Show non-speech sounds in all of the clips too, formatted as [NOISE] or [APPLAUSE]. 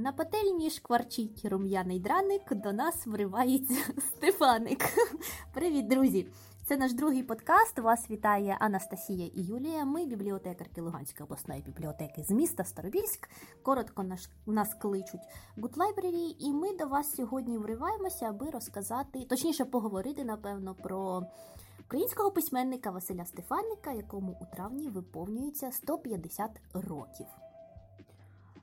На пательні шкварчить рум'яний драник, до нас вривається [LAUGHS] Стефаник. Привіт, друзі! Це наш другий подкаст. Вас вітає Анастасія і Юлія. Ми бібліотекарки Луганської обласної бібліотеки з міста Старобільськ. Коротко наш, нас кличуть Good Library, і ми до вас сьогодні вриваємося, аби розказати, точніше, поговорити, напевно, про українського письменника Василя Стефаника, якому у травні виповнюється 150 років.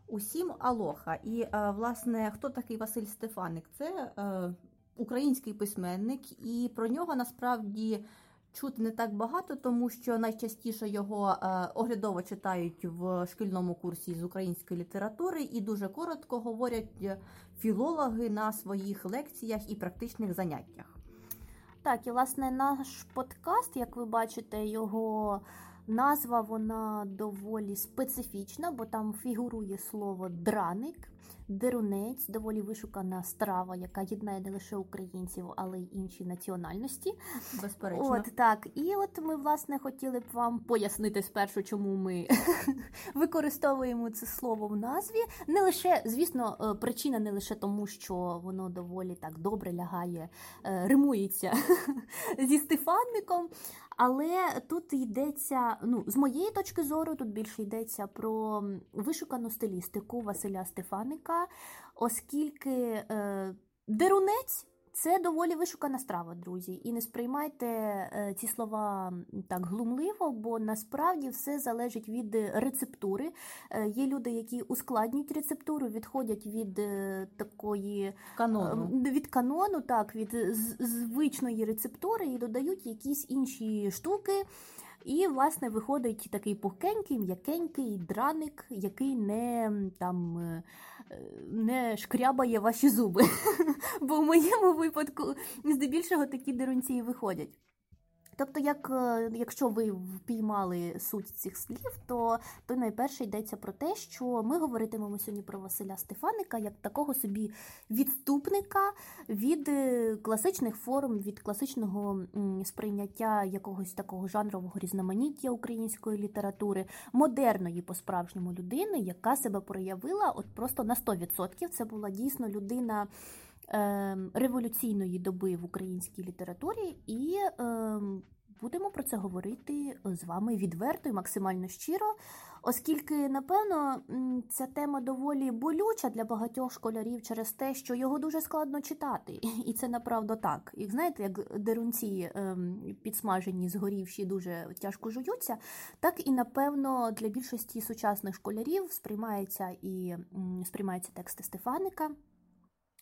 Усім алоха. І, е, власне, хто такий Василь Стефаник? Це е, український письменник, і про нього насправді чути не так багато, тому що найчастіше його е, оглядово читають в шкільному курсі з української літератури, і дуже коротко говорять філологи на своїх лекціях і практичних заняттях. Так, і власне наш подкаст, як ви бачите, його назва вона доволі специфічна, бо там фігурує слово драник, дерунець, доволі вишукана страва, яка єднає не лише українців, але й інші національності. Безперечно. От так. І от ми, власне, хотіли б вам пояснити спершу, чому ми [LAUGHS] використовуємо це слово в назві. Не лише, звісно, е, причина не лише тому, що воно доволі так добре лягає, е, римується [LAUGHS] зі Стефанником. Але тут йдеться, ну, з моєї точки зору, тут більше йдеться про вишукану стилістику Василя Стефаника, оскільки е, дерунець. Це доволі вишукана страва, друзі, і не сприймайте е, ці слова так глумливо, бо насправді все залежить від рецептури. Е, є люди, які ускладнюють рецептуру, відходять від е, такої канону, від канону, так від звичної рецептури і додають якісь інші штуки. І, власне, виходить такий пухкенький, м'якенький драник, який не там не шкрябає ваші зуби. [LAUGHS] Бо в моєму випадку здебільшого такі дерунці виходять. Тобто, як, е, якщо ви впіймали суть цих слів, то то найперше йдеться про те, що ми говоритимемо сьогодні про Василя Стефаника як такого собі відступника від е, класичних форм, від класичного сприйняття якогось такого жанрового різноманіття української літератури, модерної по-справжньому людини, яка себе проявила от просто на 100%. Це була дійсно людина. Ем, революційної доби в українській літературі, і ем, будемо про це говорити з вами відверто і максимально щиро, оскільки, напевно, ця тема доволі болюча для багатьох школярів через те, що його дуже складно читати, і це направду так. І знаєте, як дерунці ем, підсмажені, згорівші, дуже тяжко жуються, так і напевно для більшості сучасних школярів сприймається і сприймаються тексти Стефаника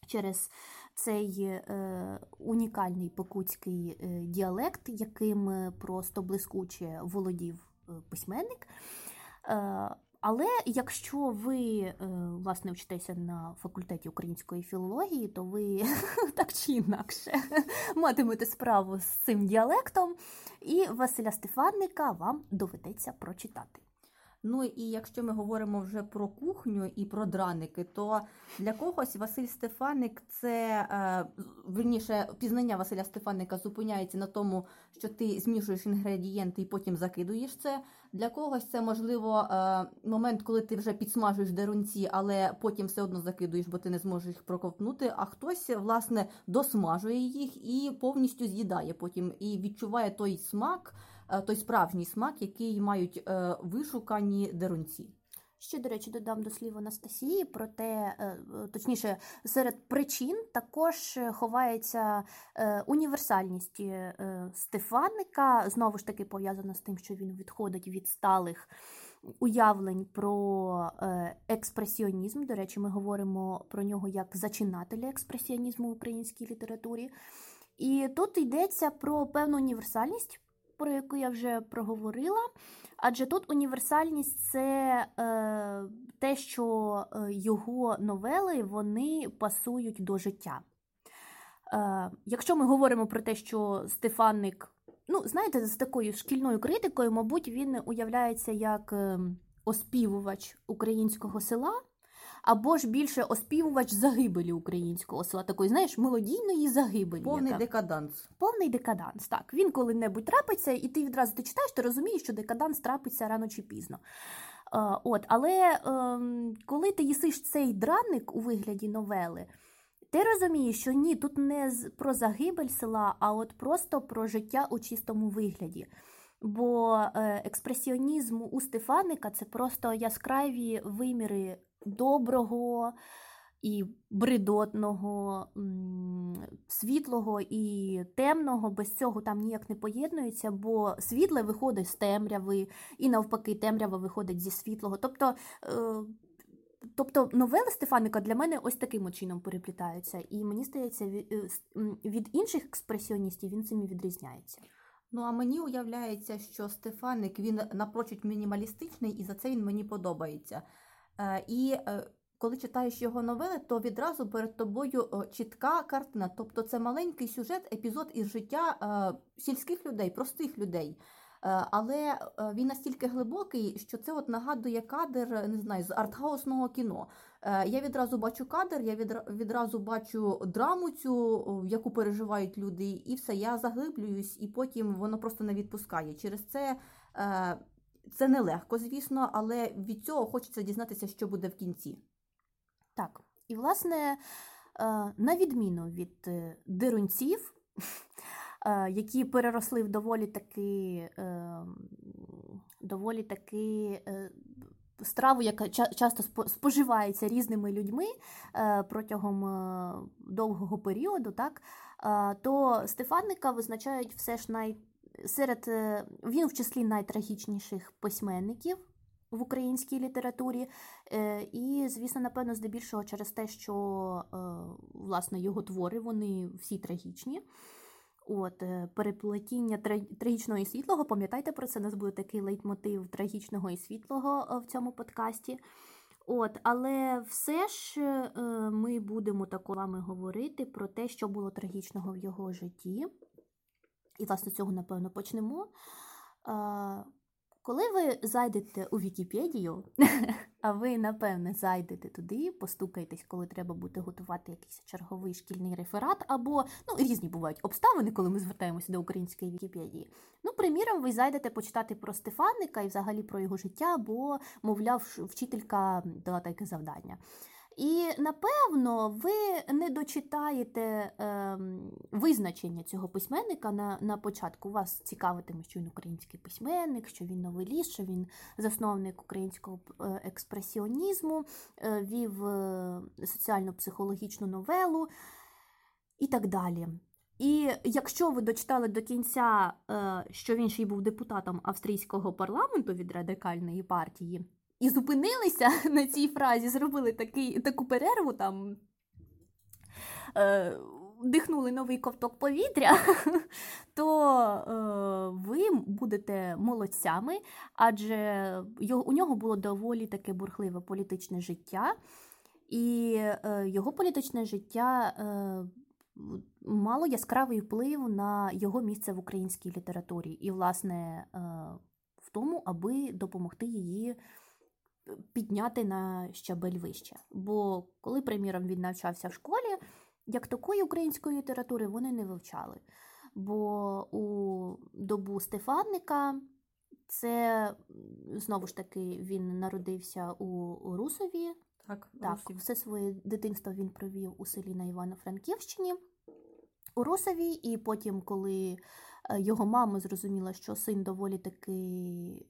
через цей е, унікальний покутський е, діалект, яким е, просто блискуче володів е, письменник. Е, але якщо ви власне вчитеся на факультеті української філології, то ви [LAUGHS] так чи інакше матимете справу з цим діалектом, і Василя Стефанника вам доведеться прочитати. Ну і якщо ми говоримо вже про кухню і про драники, то для когось Василь Стефаник це е, верніше пізнання Василя Стефаника зупиняється на тому, що ти змішуєш інгредієнти і потім закидуєш це. Для когось це можливо е, момент, коли ти вже підсмажуєш дерунці, але потім все одно закидуєш, бо ти не зможеш їх проковтнути. А хтось власне досмажує їх і повністю з'їдає потім і відчуває той смак. Е, той справжній смак, який мають е, вишукані дерунці. Ще, до речі, додам до слів Анастасії, проте, е, точніше, серед причин також ховається універсальність Стефаника, знову ж таки пов'язана з тим, що він відходить від сталих уявлень про експресіонізм. До речі, ми говоримо про нього як зачинателя експресіонізму в українській літературі. І тут йдеться про певну універсальність про яку я вже проговорила. Адже тут універсальність це е, те, що е, його новели вони пасують до життя. Е, Якщо ми говоримо про те, що Стефанник, ну, знаєте, з такою шкільною критикою, мабуть, він уявляється як ем, оспівувач українського села або ж більше оспівувач загибелі українського села, такої, знаєш, мелодійної загибелі. Повний яка... декаданс. Повний декаданс, так. Він коли-небудь трапиться, і ти відразу ти читаєш, ти розумієш, що декаданс трапиться рано чи пізно. Е, От, але ем, коли ти їсиш цей драник у вигляді новели, ти розумієш, що ні, тут не про загибель села, а от просто про життя у чистому вигляді. Бо е, експресіонізм у Стефаника це просто яскраві виміри доброго і бредотного, світлого і темного. Без цього там ніяк не поєднується, бо світле виходить з темряви, і навпаки, темрява виходить зі світлого. Тобто. Е, Тобто новели Стефаника для мене ось таким чином переплітаються, і мені здається, е, від інших експресіоністів він цим і відрізняється. Ну а мені уявляється, що Стефаник він напрочуд мінімалістичний, і за це він мені подобається. Е, і е, коли читаєш його новели, то відразу перед тобою чітка картина. Тобто це маленький сюжет, епізод із життя е, сільських людей, простих людей. Але він настільки глибокий, що це от нагадує кадр, не знаю, з артхаусного кіно. Я відразу бачу кадр, я відра- відразу бачу драму цю, яку переживають люди, і все, я заглиблююсь, і потім воно просто не відпускає. Через це це нелегко, звісно, але від цього хочеться дізнатися, що буде в кінці. Так. І, власне, е, на відміну від е, дирунців, [LAUGHS] е, які переросли в доволі таки, доволі таки страву, яка часто споживається різними людьми протягом довгого періоду, так, то Стефаника визначають все ж най... серед е, він в числі найтрагічніших письменників в українській літературі. Е, І, звісно, напевно, здебільшого через те, що е, власне його твори вони всі трагічні. От, переплетіння трагічного і світлого, пам'ятайте про це, у нас буде такий лейтмотив трагічного і світлого в цьому подкасті. От, але все ж ми будемо також з вами говорити про те, що було трагічного в його житті. І, власне, цього, напевно, почнемо. Коли ви зайдете у Вікіпедію, [LAUGHS] а ви, напевне, зайдете туди, постукаєтесь, коли треба буде готувати якийсь черговий шкільний реферат, або ну, різні бувають обставини, коли ми звертаємося до української Вікіпедії. Ну, приміром, ви зайдете почитати про Стефаника і взагалі про його життя, бо, мовляв, вчителька дала таке завдання. І напевно ви не дочитаєте ем, визначення цього письменника на, на початку. Вас цікавитиме, що він український письменник, що він новеліст, що він засновник українського е, експресіонізму, е, вів е, соціально-психологічну новелу і так далі. І якщо ви дочитали до кінця, е, що він ще й був депутатом австрійського парламенту від радикальної партії, і зупинилися [LAUGHS] на цій фразі, зробили такий, таку перерву там. Е, Дихнули новий ковток повітря, [LAUGHS] то е, ви будете молодцями, адже його, у нього було доволі таке бурхливе політичне життя, і е, його політичне життя е, мало яскравий вплив на його місце в українській літературі, і, власне, е, в тому, аби допомогти її підняти на щабель вище. Бо коли, приміром, він навчався в школі, як такої української літератури вони не вивчали. Бо у добу Стефанника це знову ж таки він народився у, Русові. Так, Так, Русів. все своє дитинство він провів у селі на Івано-Франківщині, у Русові, і потім, коли його мама зрозуміла, що син доволі таки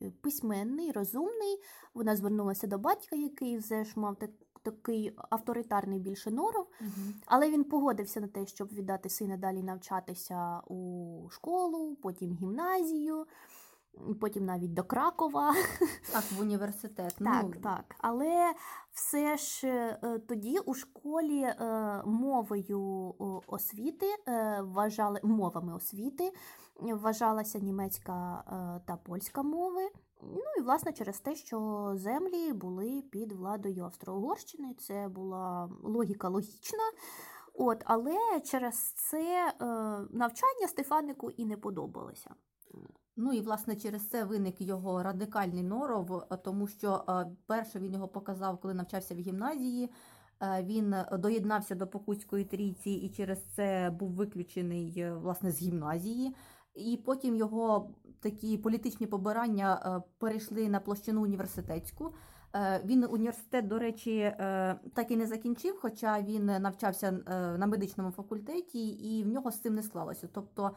е, письменний, розумний, вона звернулася до батька, який все ж мав так, такий авторитарний більше норов, Мгм. але він погодився на те, щоб віддати сина далі навчатися у школу, потім гімназію, потім навіть до Кракова. Так, в університет. Так, ну, так. Але все ж е, тоді у школі е, мовою освіти е, вважали мовами освіти е, вважалася німецька е, та польська мови. Ну і власне через те, що землі були під владою Австро-Угорщини, це була логіка логічна. От, але через це е, навчання Стефанику і не подобалося. Ну і власне через це виник його радикальний норов, тому що е, перше він його показав, коли навчався в гімназії. Він доєднався до Покутської трійці і через це був виключений власне з гімназії. І потім його такі політичні побирання е, перейшли на площину університетську. Е, Він університет, до речі, е, так і не закінчив, хоча він навчався на медичному факультеті, і в нього з цим не склалося. Тобто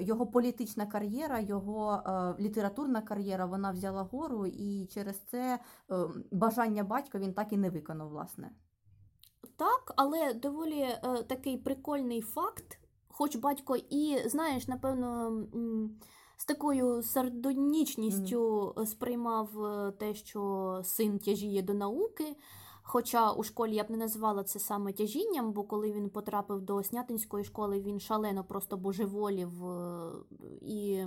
його політична кар'єра, його літературна кар'єра вона взяла гору, і через це бажання батька він так і не виконав, власне. Так, але доволі такий прикольний факт. Хоч батько і, знаєш, напевно, з такою сардонічністю сприймав е, те, що син тяжіє до науки. Хоча у школі я б не назвала це саме тяжінням, бо коли він потрапив до Снятинської школи, він шалено просто божеволів е, і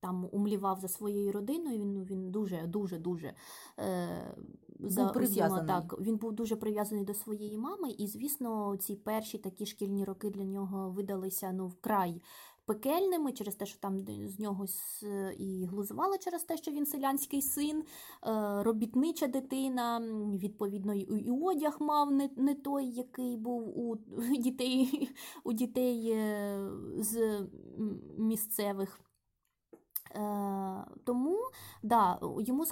там умлівав за своєю родиною. Він, він дуже, дуже, дуже е, за усіма, прив'язаний. так, він був дуже прив'язаний до своєї мами, і, звісно, ці перші такі шкільні роки для нього видалися ну, вкрай пекельними через те, що там з нього і глузували через те, що він селянський син, е, робітнича дитина, відповідно, і одяг мав не, не той, який був у дітей, [LAUGHS] у дітей е, з місцевих. Е, тому да, йому е,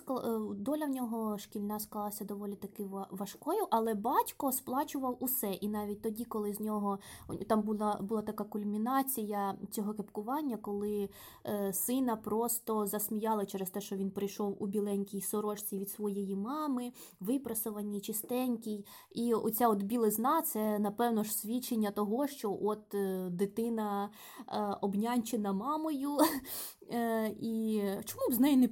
доля в нього шкільна склалася доволі таки важкою, але батько сплачував усе. І навіть тоді, коли з нього там була, була така кульмінація цього кепкування, коли е, сина просто засміяли через те, що він прийшов у біленькій сорочці від своєї мами, випрасованій, чистенькій. І оця от білизна це, напевно ж, свідчення того, що от е, дитина е, обнянчена мамою. Е, і чому б з нею не,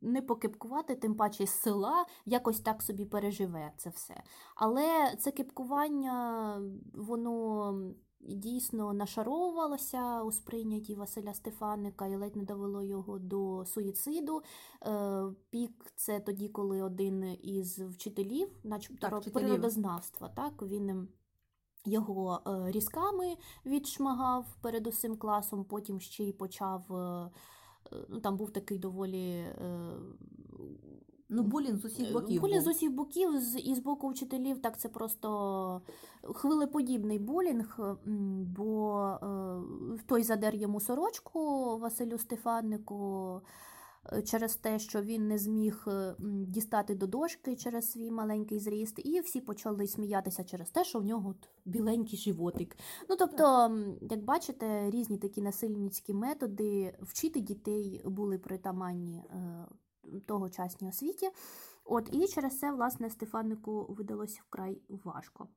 не покипкувати, тим паче з села, якось так собі переживе це все. Але це кипкування, воно дійсно нашаровувалося у сприйнятті Василя Стефаника і ледь не довело його до суїциду. Е, Пік це тоді, коли один із вчителів, начебто Так, природознавства, так, він ем, його е, різками відшмагав перед усім класом, потім ще й почав. Ну, там був такий доволі Ну, булінг з усіх боків. Булінг з усіх боків, з, і з боку вчителів, так це просто хвилеподібний булінг, бо той задер йому сорочку Василю Стефаннику через те, що він не зміг е, дістати до дошки через свій маленький зріст, і всі почали сміятися через те, що в нього от біленький животик. Ну тобто, як бачите, різні такі насильницькі методи вчити дітей були притаманні е, тогочасній освіті. От, і через це, власне, Стефанику видалося вкрай важко.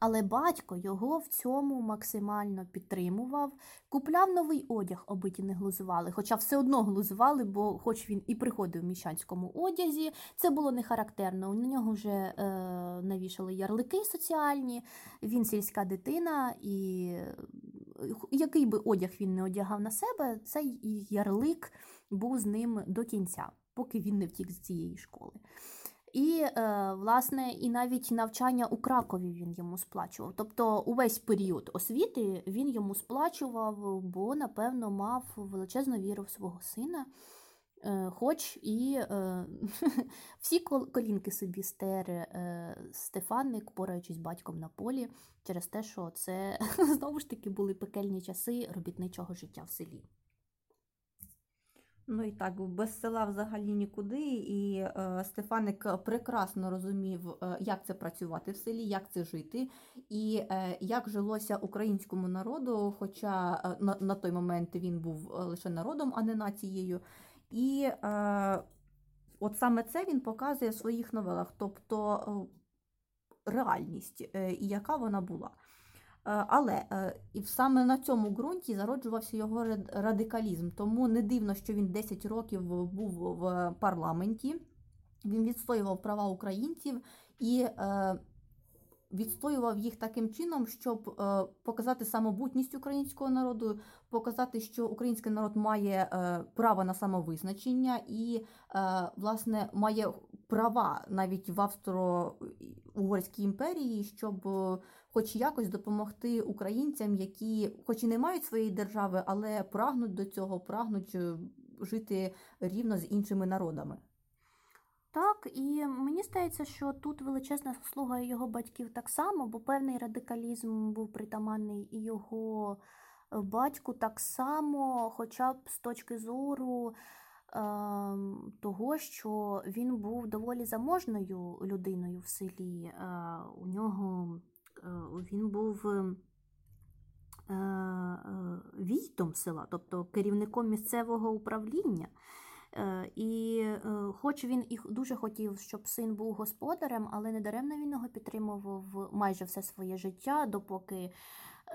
Але батько його в цьому максимально підтримував, купляв новий одяг, аби ті не глузували. Хоча все одно глузували, бо хоч він і приходив в міщанському одязі, це було не характерно. На нього вже е, навішали ярлики соціальні, він сільська дитина, і е, який би одяг він не одягав на себе, цей ярлик був з ним до кінця, поки він не втік з цієї школи. І, е, власне, і навіть навчання у Кракові він йому сплачував. Тобто увесь період освіти він йому сплачував, бо, напевно, мав величезну віру в свого сина. Е, Хоч і е, [LAUGHS] всі кол- колінки собі стер е, Стефанник, пораючись батьком на полі, через те, що це [LAUGHS] знову ж таки були пекельні часи робітничого життя в селі. Ну і так, без села взагалі нікуди. І е, Стефаник прекрасно розумів, е, як це працювати в селі, як це жити, і е, як жилося українському народу. Хоча е, на, на той момент він був е, лише народом, а не нацією. І е, от саме це він показує в своїх новелах, тобто е, реальність, е, і яка вона була. Е, Але е, і саме на цьому ґрунті зароджувався його рад- радикалізм. Тому не дивно, що він 10 років був в парламенті. Він відстоював права українців і е, відстоював їх таким чином, щоб е, показати самобутність українського народу, показати, що український народ має е, право на самовизначення і, е, власне, має права навіть в Австро-Угорській імперії, щоб хоч якось допомогти українцям, які, хоч і не мають своєї держави, але прагнуть до цього, прагнуть жити рівно з іншими народами. Так, і мені здається, що тут величезна заслуга його батьків так само, бо певний радикалізм був притаманний і його батьку так само, хоча б з точки зору ем, того, що він був доволі заможною людиною в селі. Е, у нього е, він був е, війтом села, тобто керівником місцевого управління. І хоч він і дуже хотів, щоб син був господарем, але недаремно він його підтримував майже все своє життя, допоки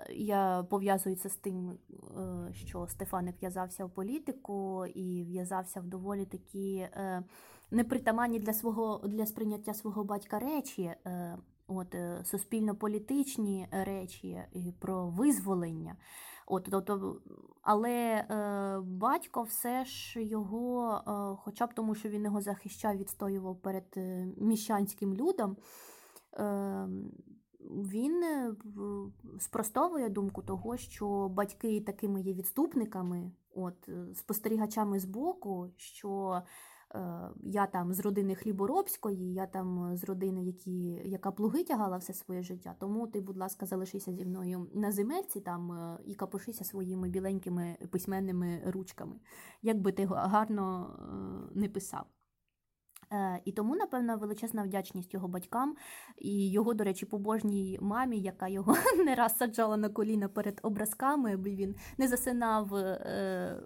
я пов'язую це з тим, е, що Стефаник в'язався в політику і в'язався в доволі такі е, непритаманні для свого для сприйняття свого батька речі, е, от суспільно-політичні речі про визволення. От, тобто, Але е, батько все ж його, е, хоча б тому, що він його захищав, відстоював перед міщанським людом. Е, він е, спростовує думку того, що батьки такими є відступниками, от е, спостерігачами з боку, що е, я там з родини хліборобської, я там з родини, які, яка плуги тягала все своє життя. Тому ти, будь ласка, залишися зі мною на земельці там е, і капушися своїми біленькими письменними ручками, як би ти гарно е, не писав. Е, і тому, напевно, величезна вдячність його батькам і його, до речі, побожній мамі, яка його [LAUGHS] не раз саджала на коліна перед образками, аби він не засинав, е,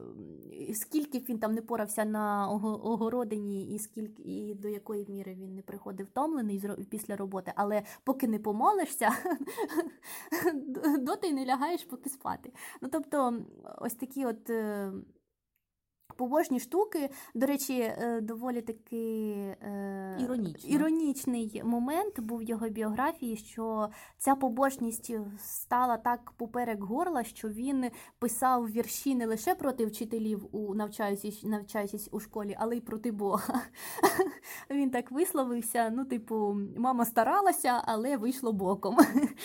скільки б він там не порався на огородині, і скільки і до якої міри він не приходив втомлений після роботи. Але поки не помолишся, [LAUGHS] доти й не лягаєш поки спати. Ну тобто, ось такі от. Побожні штуки. До речі, е, доволі таки е, Іронічно. іронічний момент був в його біографії, що ця побожність стала так поперек горла, що він писав вірші не лише проти вчителів, у навчаючись, навчаючись у школі, але й проти Бога. [LAUGHS] Він так висловився. Ну, типу, мама старалася, але вийшло боком.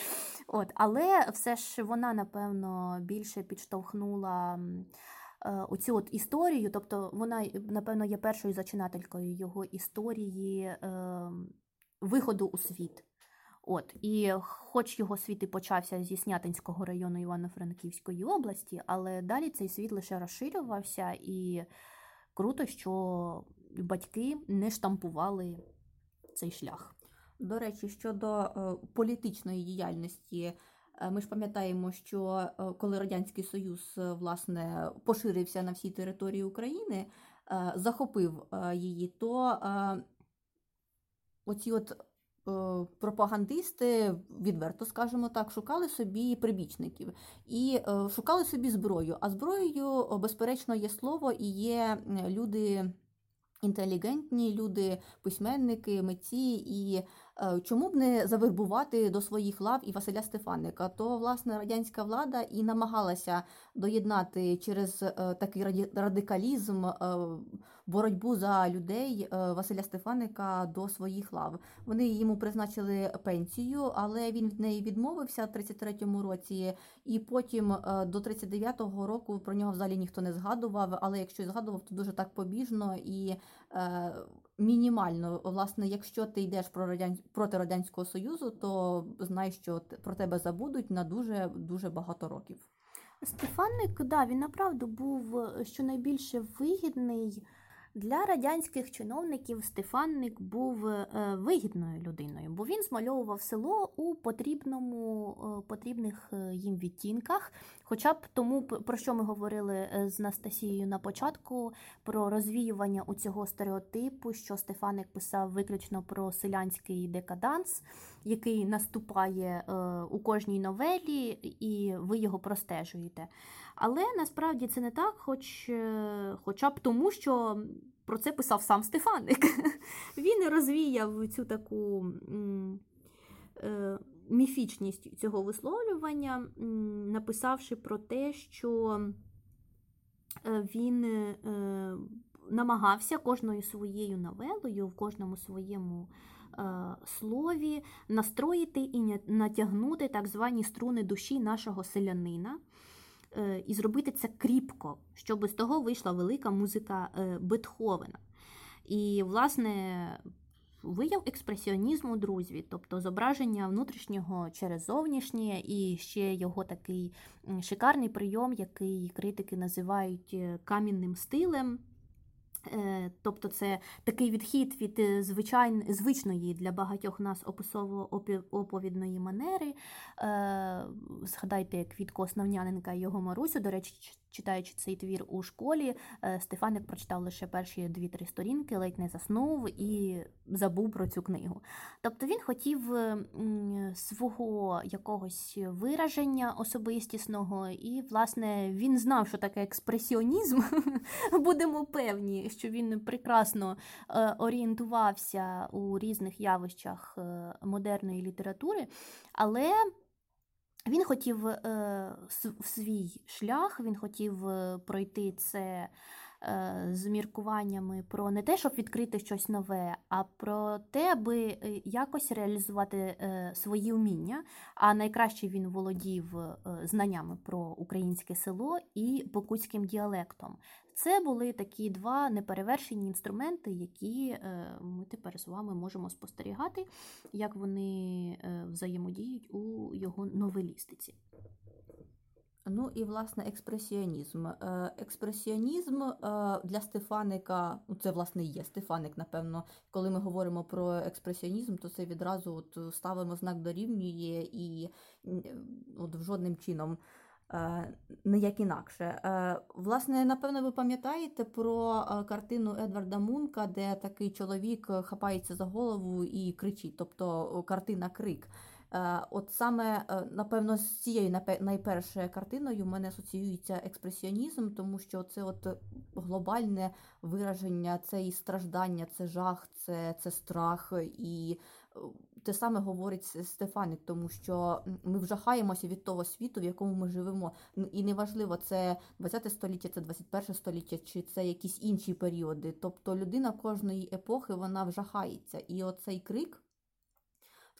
[LAUGHS] От, Але все ж вона, напевно, більше підштовхнула. Е, оцю от історію, тобто вона, напевно, є першою зачинателькою його історії е, виходу у світ. От, І хоч його світ і почався зі Снятинського району Івано-Франківської області, але далі цей світ лише розширювався, і круто, що батьки не штампували цей шлях. До речі, щодо е, політичної діяльності Е, ми ж пам'ятаємо, що е, коли Радянський Союз е, власне поширився на всій території України, захопив її, то оці от пропагандисти, відверто скажімо так, шукали собі прибічників і шукали собі зброю. А зброєю, безперечно, є слово і є люди. Інтелігентні люди, письменники, митці і Е, чому б не завербувати до своїх лав і Василя Стефаника? То власне радянська влада і намагалася доєднати через е, такий радикалізм е, боротьбу за людей Василя Стефаника до своїх лав. Вони йому призначили пенсію, але він від неї відмовився в 33-му році, і потім до 39-го року про нього взагалі ніхто не згадував. Але якщо згадував, то дуже так побіжно і мінімально. Власне, якщо ти йдеш проти радянського союзу, то знай, що про тебе забудуть на дуже дуже багато років. Стефанник, да, він направду був е, щонайбільше вигідний. Для радянських чиновників Стефанник був е, вигідною людиною, бо він змальовував село у потрібному, е, потрібних е, їм відтінках. Хоча б тому, про що ми говорили з Настасією на початку, про розвіювання у цього стереотипу, що Стефаник писав виключно про селянський декаданс, який наступає у кожній новелі, і ви його простежуєте. Але насправді це не так, хоч, е, хоча б тому, що про це писав сам Стефаник. [LAUGHS] Він розвіяв цю таку е, міфічність цього висловлювання, написавши про те, що е, він намагався кожною своєю новелою, в кожному своєму. Слові настроїти і натягнути так звані струни душі нашого селянина, і зробити це кріпко, щоб з того вийшла велика музика е, Бетховена. І, власне, вияв експресіонізму друзі, тобто зображення внутрішнього через зовнішнє, і ще його такий шикарний прийом, який критики називають е, камінним стилем. Е, тобто це такий відхід від е, звичайної звичної для багатьох нас описово-оповідної манери. Згадайте Квітко Основняненка і його Марусю. До речі, читаючи цей твір у школі, е, Стефаник прочитав лише перші дві-три сторінки, ледь не заснув і забув про цю книгу. Тобто він хотів свого якогось вираження особистісного, і, власне, він знав, що таке експресіонізм. [LAUGHS] Будемо певні, що він прекрасно е, орієнтувався у різних явищах е, модерної літератури, але він хотів е, свій шлях, він хотів е, пройти це з міркуваннями про не те, щоб відкрити щось нове, а про те, аби е, якось реалізувати е, свої вміння. А найкраще він володів е, знаннями про українське село і покутським діалектом. Це були такі два неперевершені інструменти, які е, ми тепер з вами можемо спостерігати, як вони е, взаємодіють у його новелістиці. Ну і власне експресіонізм. Е, експресіонізм для Стефаника, ну це власне є Стефаник, напевно, коли ми говоримо про експресіонізм, то це відразу от ставимо знак дорівнює і от жодним чином Е, не як інакше. Е, власне, напевно, ви пам'ятаєте про е, картину Едварда Мунка, де такий чоловік хапається за голову і кричить, тобто картина Крик. От саме, напевно, з цією найпершою картиною в мене асоціюється експресіонізм, тому що це от глобальне вираження, це і страждання, це жах, це, це страх і те саме говорить Стефаник, тому що ми вжахаємося від того світу, в якому ми живемо. І неважливо, це 20 століття, це 21 століття, чи це якісь інші періоди. Тобто людина кожної епохи вона вжахається. І оцей крик,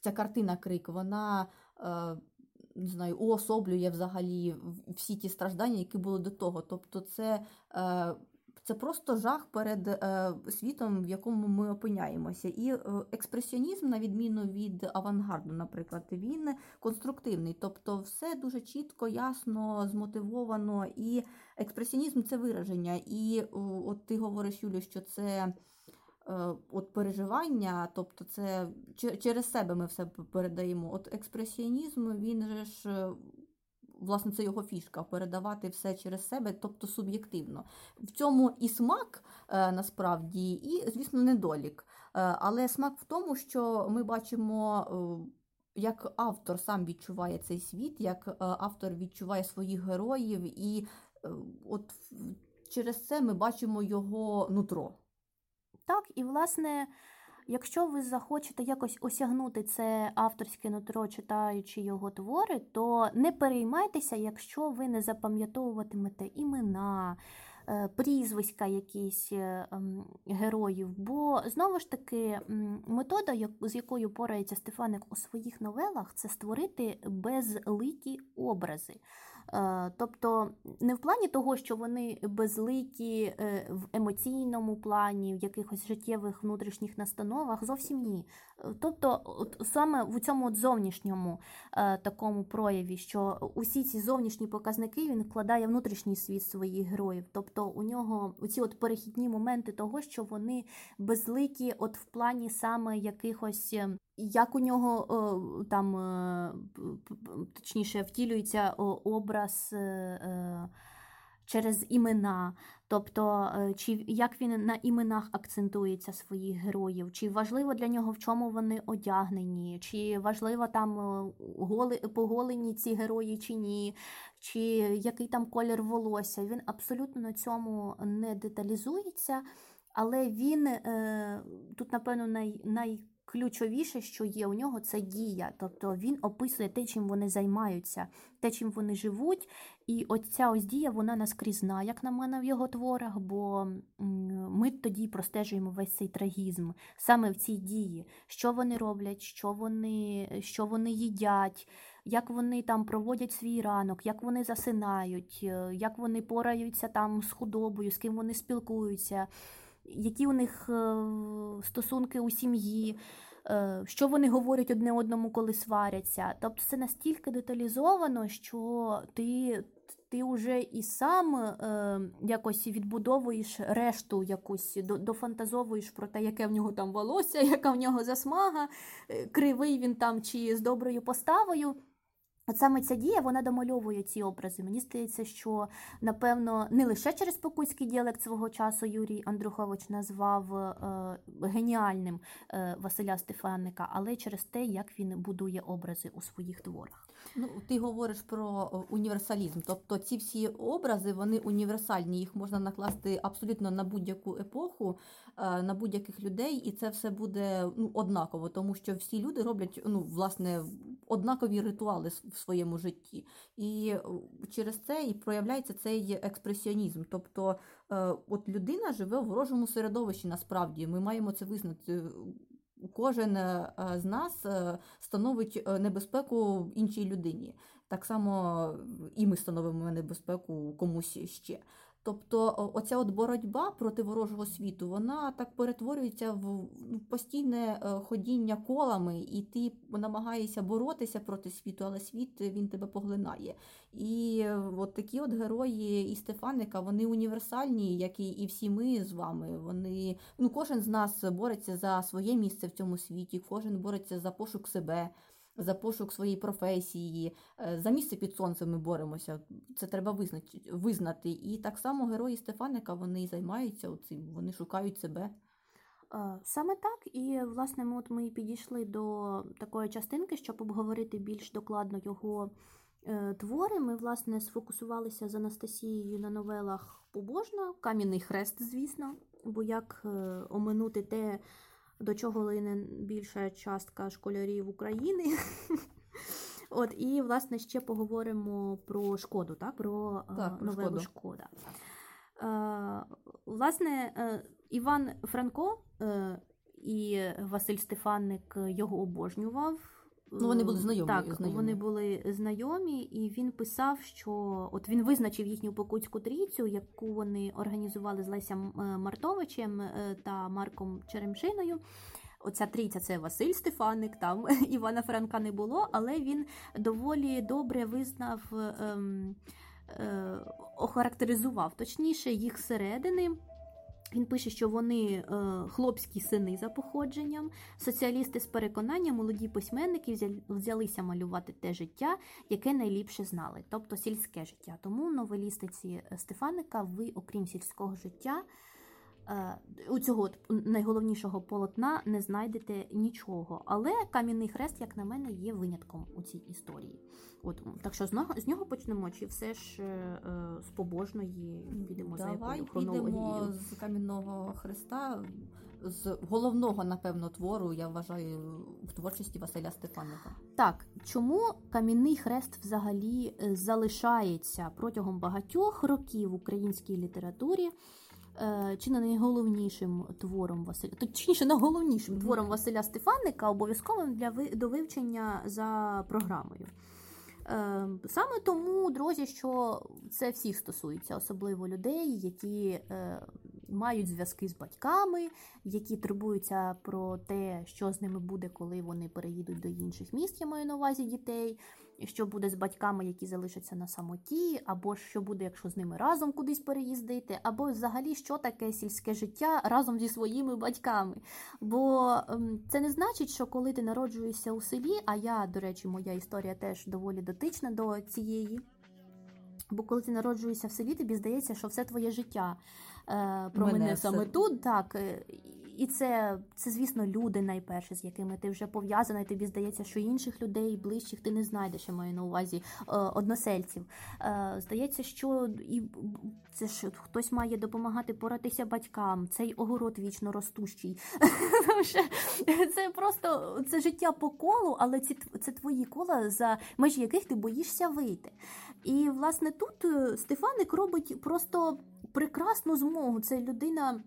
ця картина крик, вона. Е, не знаю, уособлює взагалі всі ті страждання, які були до того. Тобто, це е, це просто жах перед е, світом, в якому ми опиняємося. І експресіонізм, на відміну від авангарду, наприклад, він конструктивний, тобто все дуже чітко, ясно, змотивовано. І експресіонізм це вираження. І от ти говориш, Юлю, що це. Е, от переживання, тобто це через себе ми все передаємо. От експресіонізм, він же ж власне, це його фішка передавати все через себе, тобто суб'єктивно. В цьому і смак е, насправді, і, звісно, недолік. Е, але смак в тому, що ми бачимо. Е, як автор сам відчуває цей світ, як автор відчуває своїх героїв, і от через це ми бачимо його нутро. Так, і власне Якщо ви захочете якось осягнути це авторське нутро, читаючи його твори, то не переймайтеся, якщо ви не запам'ятовуватимете імена, е, прізвиська якісь е, ем, героїв. Бо знову ж таки, метода, з якою порається Стефаник у своїх новелах, це створити безликі образи. Е, тобто не в плані того, що вони безликі е, в емоційному плані, в якихось життєвих внутрішніх настановах, зовсім ні. Е, тобто, от саме в цьому от зовнішньому такому прояві, що усі ці зовнішні показники він вкладає внутрішній світ своїх героїв. Тобто у нього ці от перехідні моменти того, що вони безликі, от в плані саме якихось як у нього там точніше втілюється образ е, е, через імена, тобто чи як він на іменах акцентується своїх героїв, чи важливо для нього в чому вони одягнені, чи важливо там голи, поголені ці герої чи ні, чи який там колір волосся. Він абсолютно на цьому не деталізується, але він тут, напевно, най, най ключовіше, що є у нього, це дія. Тобто він описує те, чим вони займаються, те, чим вони живуть. І оця ось дія, вона наскрізна, як на мене, в його творах, бо ми тоді простежуємо весь цей трагізм саме в цій дії, що вони роблять, що вони, що вони їдять. Як вони там проводять свій ранок, як вони засинають, е, як вони пораються там з худобою, з ким вони спілкуються. Які у них е, стосунки у сім'ї, е, що вони говорять одне одному, коли сваряться. Тобто це настільки деталізовано, що ти. Ти вже і сам е, якось відбудовуєш решту, якусь дофантазовуєш про те, яке в нього там волосся, [LAUGHS] яка в нього засмага, кривий він там чи з доброю поставою. От саме ця дія вона домальовує ці образи. Мені здається, що напевно не лише через покутський діалект свого часу Юрій Андрухович назвав е, геніальним е, Василя Стефанника, але й через те, як він будує образи у своїх творах. Ну, ти говориш про універсалізм, тобто ці всі образи вони універсальні, їх можна накласти абсолютно на будь-яку епоху, е, на будь-яких людей, і це все буде ну, однаково, тому що всі люди роблять ну, власне однакові ритуали в своєму житті. І через це і проявляється цей експресіонізм. Тобто, е, от людина живе в ворожому середовищі, насправді ми маємо це визнати. Кожен е, з нас е, становить небезпеку іншій людині. Так само і ми становимо небезпеку комусь ще. Тобто оця от боротьба проти ворожого світу, вона так перетворюється в постійне е, ходіння колами, і ти намагаєшся боротися проти світу, але світ він тебе поглинає. І от такі от герої і Стефаника, вони універсальні, як і всі ми з вами. Вони ну кожен з нас бореться за своє місце в цьому світі, кожен бореться за пошук себе за пошук своєї професії, е, за місце під сонцем ми боремося. Це треба визнати. І так само герої Стефаника вони займаються цим, вони шукають себе. Саме так, і власне ми от ми підійшли до такої частинки, щоб обговорити більш докладно його е, твори. Ми, власне, сфокусувалися з Анастасією на новелах побожно, Кам'яний хрест, звісно, бо як е, оминути те, до чого лине більша частка школярів України. [LAUGHS] От, І, власне, ще поговоримо про шкоду, так? про, так, про новелу шкода. Е, власне, е, Іван Франко е, і Василь Стефанник його обожнював. Ну, вони були знайомі. Так, знайомі. вони були знайомі, і він писав, що от він визначив їхню покутську трійцю, яку вони організували з Лесям е, Мартовичем е, та Марком Черемшиною. Оця трійця це Василь Стефаник, там [LAUGHS] Івана Франка не було, але він доволі добре визнав, ем, е, охарактеризував точніше їх середини. Він пише, що вони е, хлопські сини за походженням, соціалісти з переконанням, молоді письменники взялися малювати те життя, яке найліпше знали, тобто сільське життя. Тому новелістиці Стефаника, ви, окрім сільського життя, Е, у цього найголовнішого полотна не знайдете нічого. Але кам'яний хрест, як на мене, є винятком у цій історії. От Так що з нього, почнемо, чи все ж е, з побожної підемо Давай за якою хронологією? підемо з кам'яного хреста, з головного, напевно, твору, я вважаю, в творчості Василя Стефаника. Так, чому кам'яний хрест взагалі е, залишається протягом багатьох років в українській літературі? Е, чи не найголовнішим твором Василя, точніше, найголовнішим твором Василя Стефаника, обов'язковим для до вивчення за програмою. Е, саме тому, друзі, що це всіх стосується, особливо людей, які е, мають зв'язки з батьками, які турбуються про те, що з ними буде, коли вони переїдуть до інших міст, я маю на увазі дітей що буде з батьками, які залишаться на самоті, або що буде, якщо з ними разом кудись переїздити, або взагалі що таке сільське життя разом зі своїми батьками. Бо ем, це не значить, що коли ти народжуєшся у селі, а я, до речі, моя історія теж доволі дотична до цієї. Бо коли ти народжуєшся в селі, тобі здається, що все твоє життя е, про мене, мене саме тут. так. І це, це, звісно, люди найперше, з якими ти вже пов'язаний. Тобі здається, що інших людей ближчих ти не знайдеш, я маю на увазі е, односельців. Е, здається, що і це ж хтось має допомагати поратися батькам. Цей огород вічно ростущий. [LAUGHS] Це просто це життя по колу, але ці це твої кола, за межі яких ти боїшся вийти. І власне тут е, Стефаник робить просто прекрасну змогу. Це людина.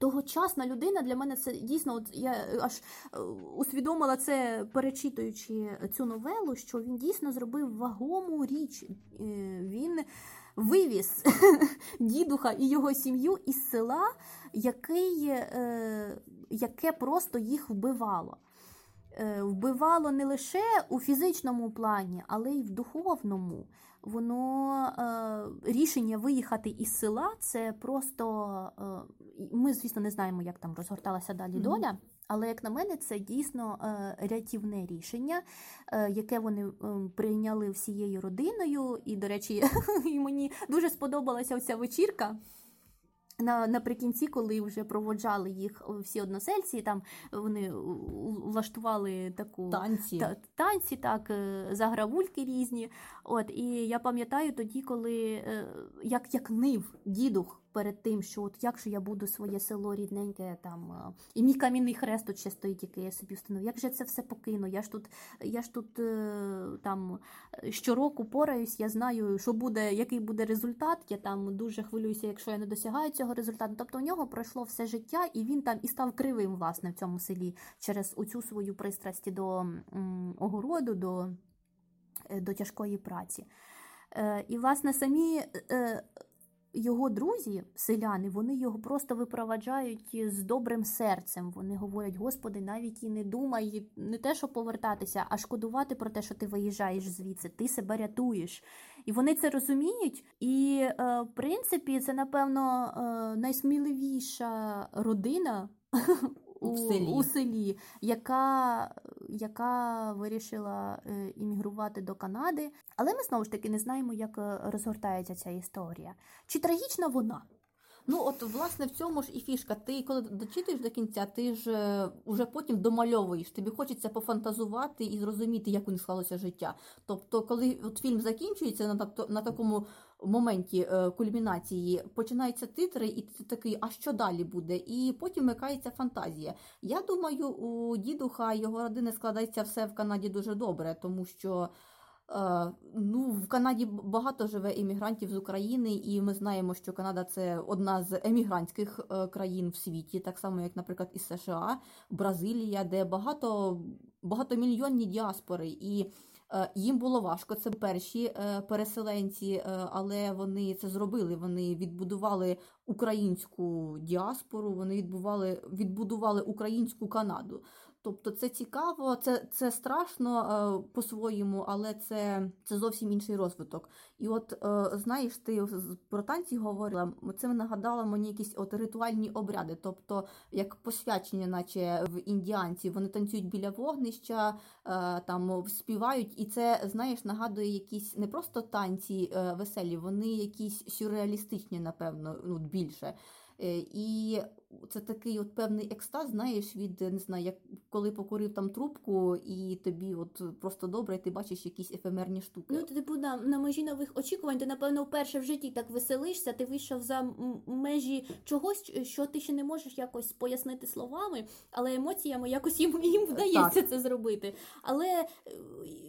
Тогочасна людина для мене це дійсно, от я аж е, усвідомила це, перечитуючи цю новелу, що він дійсно зробив вагому річ. Е, він вивіз [LAUGHS] дідуха і його сім'ю із села, який, е, яке просто їх вбивало. Е, вбивало не лише у фізичному плані, але й в духовному. Воно е, рішення виїхати із села це просто. Е, ми, звісно, не знаємо, як там розгорталася далі Мгм. доля. Але як на мене, це дійсно е, рятівне рішення, яке вони прийняли всією родиною. І, до речі, [LAUGHS] і мені дуже сподобалася оця вечірка. На, наприкінці, коли вже проводжали їх всі односельці, там вони влаштували таку Танці. та, танці, так, е, загравульки різні. От, і я пам'ятаю тоді, коли е, як, як нив дідух перед тим, що от як же я буду своє село рідненьке там, е, і мій камінний хрест тут ще стоїть, який я собі встановив. Як же це все покину? Я ж тут, я ж тут е, там щороку пораюсь, я знаю, що буде, який буде результат. Я там дуже хвилююся, якщо я не досягаю цього результату. Тобто у нього пройшло все життя, і він там і став кривим, власне, в цьому селі через оцю свою пристрасть до огороду, до, е, до тяжкої праці. І, власне, самі його друзі, селяни, вони його просто випроваджають з добрим серцем. Вони говорять: Господи, навіть і не думай не те, що повертатися, а шкодувати про те, що ти виїжджаєш звідси, ти себе рятуєш. І вони це розуміють. І, е, в принципі, це, напевно, е, найсміливіша родина. [LAUGHS] У селі. у селі, яка, яка вирішила е, іммігрувати до Канади. Але ми знову ж таки не знаємо, як е, розгортається ця історія. Чи трагічна вона? Ну, от, власне, в цьому ж і фішка. Ти коли дочитуєш до кінця, ти ж е, уже потім домальовуєш. Тобі хочеться пофантазувати і зрозуміти, як у них склалося життя. Тобто, коли от фільм закінчується на, на такому моменті е, кульмінації, починаються титри, і ти такий, а що далі буде? І потім вмикається фантазія. Я думаю, у дідуха його родини складається все в Канаді дуже добре, тому що. Е, Ну, в Канаді багато живе іммігрантів з України, і ми знаємо, що Канада це одна з емігрантських е, країн в світі, так само як, наприклад, із США, Бразилія, де багато багатомільйонні діаспори, і е, їм було важко. Це перші переселенці, але вони це зробили. Вони відбудували українську діаспору, вони відбували, відбудували українську Канаду. Тобто це цікаво, це, це страшно е, по-своєму, але це, це зовсім інший розвиток. І от е, знаєш, ти про танці говорила, це нагадало мені якісь от ритуальні обряди, тобто як посвячення, наче в індіанці, вони танцюють біля вогнища, е, там співають, і це знаєш, нагадує якісь не просто танці веселі, вони якісь сюрреалістичні, напевно, ну, більше. І це такий от певний екстаз, знаєш, від не знаю, як коли покурив там трубку, і тобі от просто добре, і ти бачиш якісь ефемерні штуки. Ну, ти, типу, на, на межі нових очікувань, ти, напевно, вперше в житті так веселишся, ти вийшов за межі чогось, що ти ще не можеш якось пояснити словами, але емоціями якось їм, їм вдається це зробити. Але е,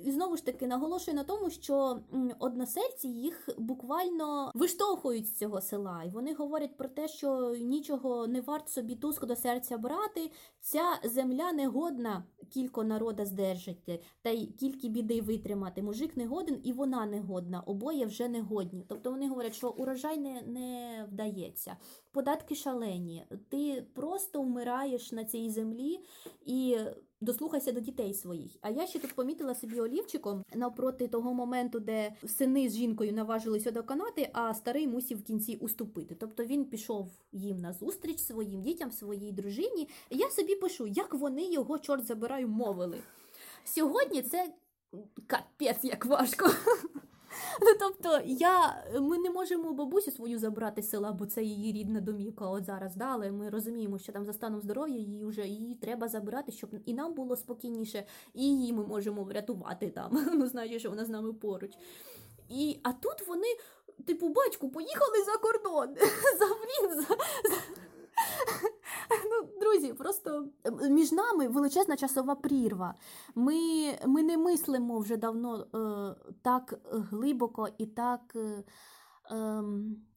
знову ж таки наголошую на тому, що односельці їх буквально виштовхують з цього села, і вони говорять про те, що нічого не варт собі туск до серця брати. Ця земля негодна кілько народа здержати, та й кількі біди витримати. Мужик не годен і вона негодна, обоє вже негодні. Тобто вони говорять, що урожай не, не вдається. Податки шалені. Ти просто вмираєш на цій землі і дослухайся до дітей своїх. А я ще тут помітила собі олівчиком навпроти того моменту, де сини з жінкою наважилися до канати, а старий мусів в кінці уступити. Тобто він пішов їм на зустріч своїм дітям, своїй дружині. Я собі пишу, як вони його, чорт забираю, мовили. Сьогодні це капець як важко. Ну, тобто, я, ми не можемо бабусю свою забрати з села, бо це її рідна домівка от зараз, да, але ми розуміємо, що там за станом здоров'я її вже її треба забирати, щоб і нам було спокійніше, і її ми можемо врятувати там. [LAUGHS] Ну, знаючи, що вона з нами поруч. І, а тут вони, типу, батьку, поїхали за кордон. [LAUGHS] За блін, за, [LAUGHS] Ну, друзі, просто між нами величезна часова прірва. Ми, ми не мислимо вже давно е, так глибоко і так е, е,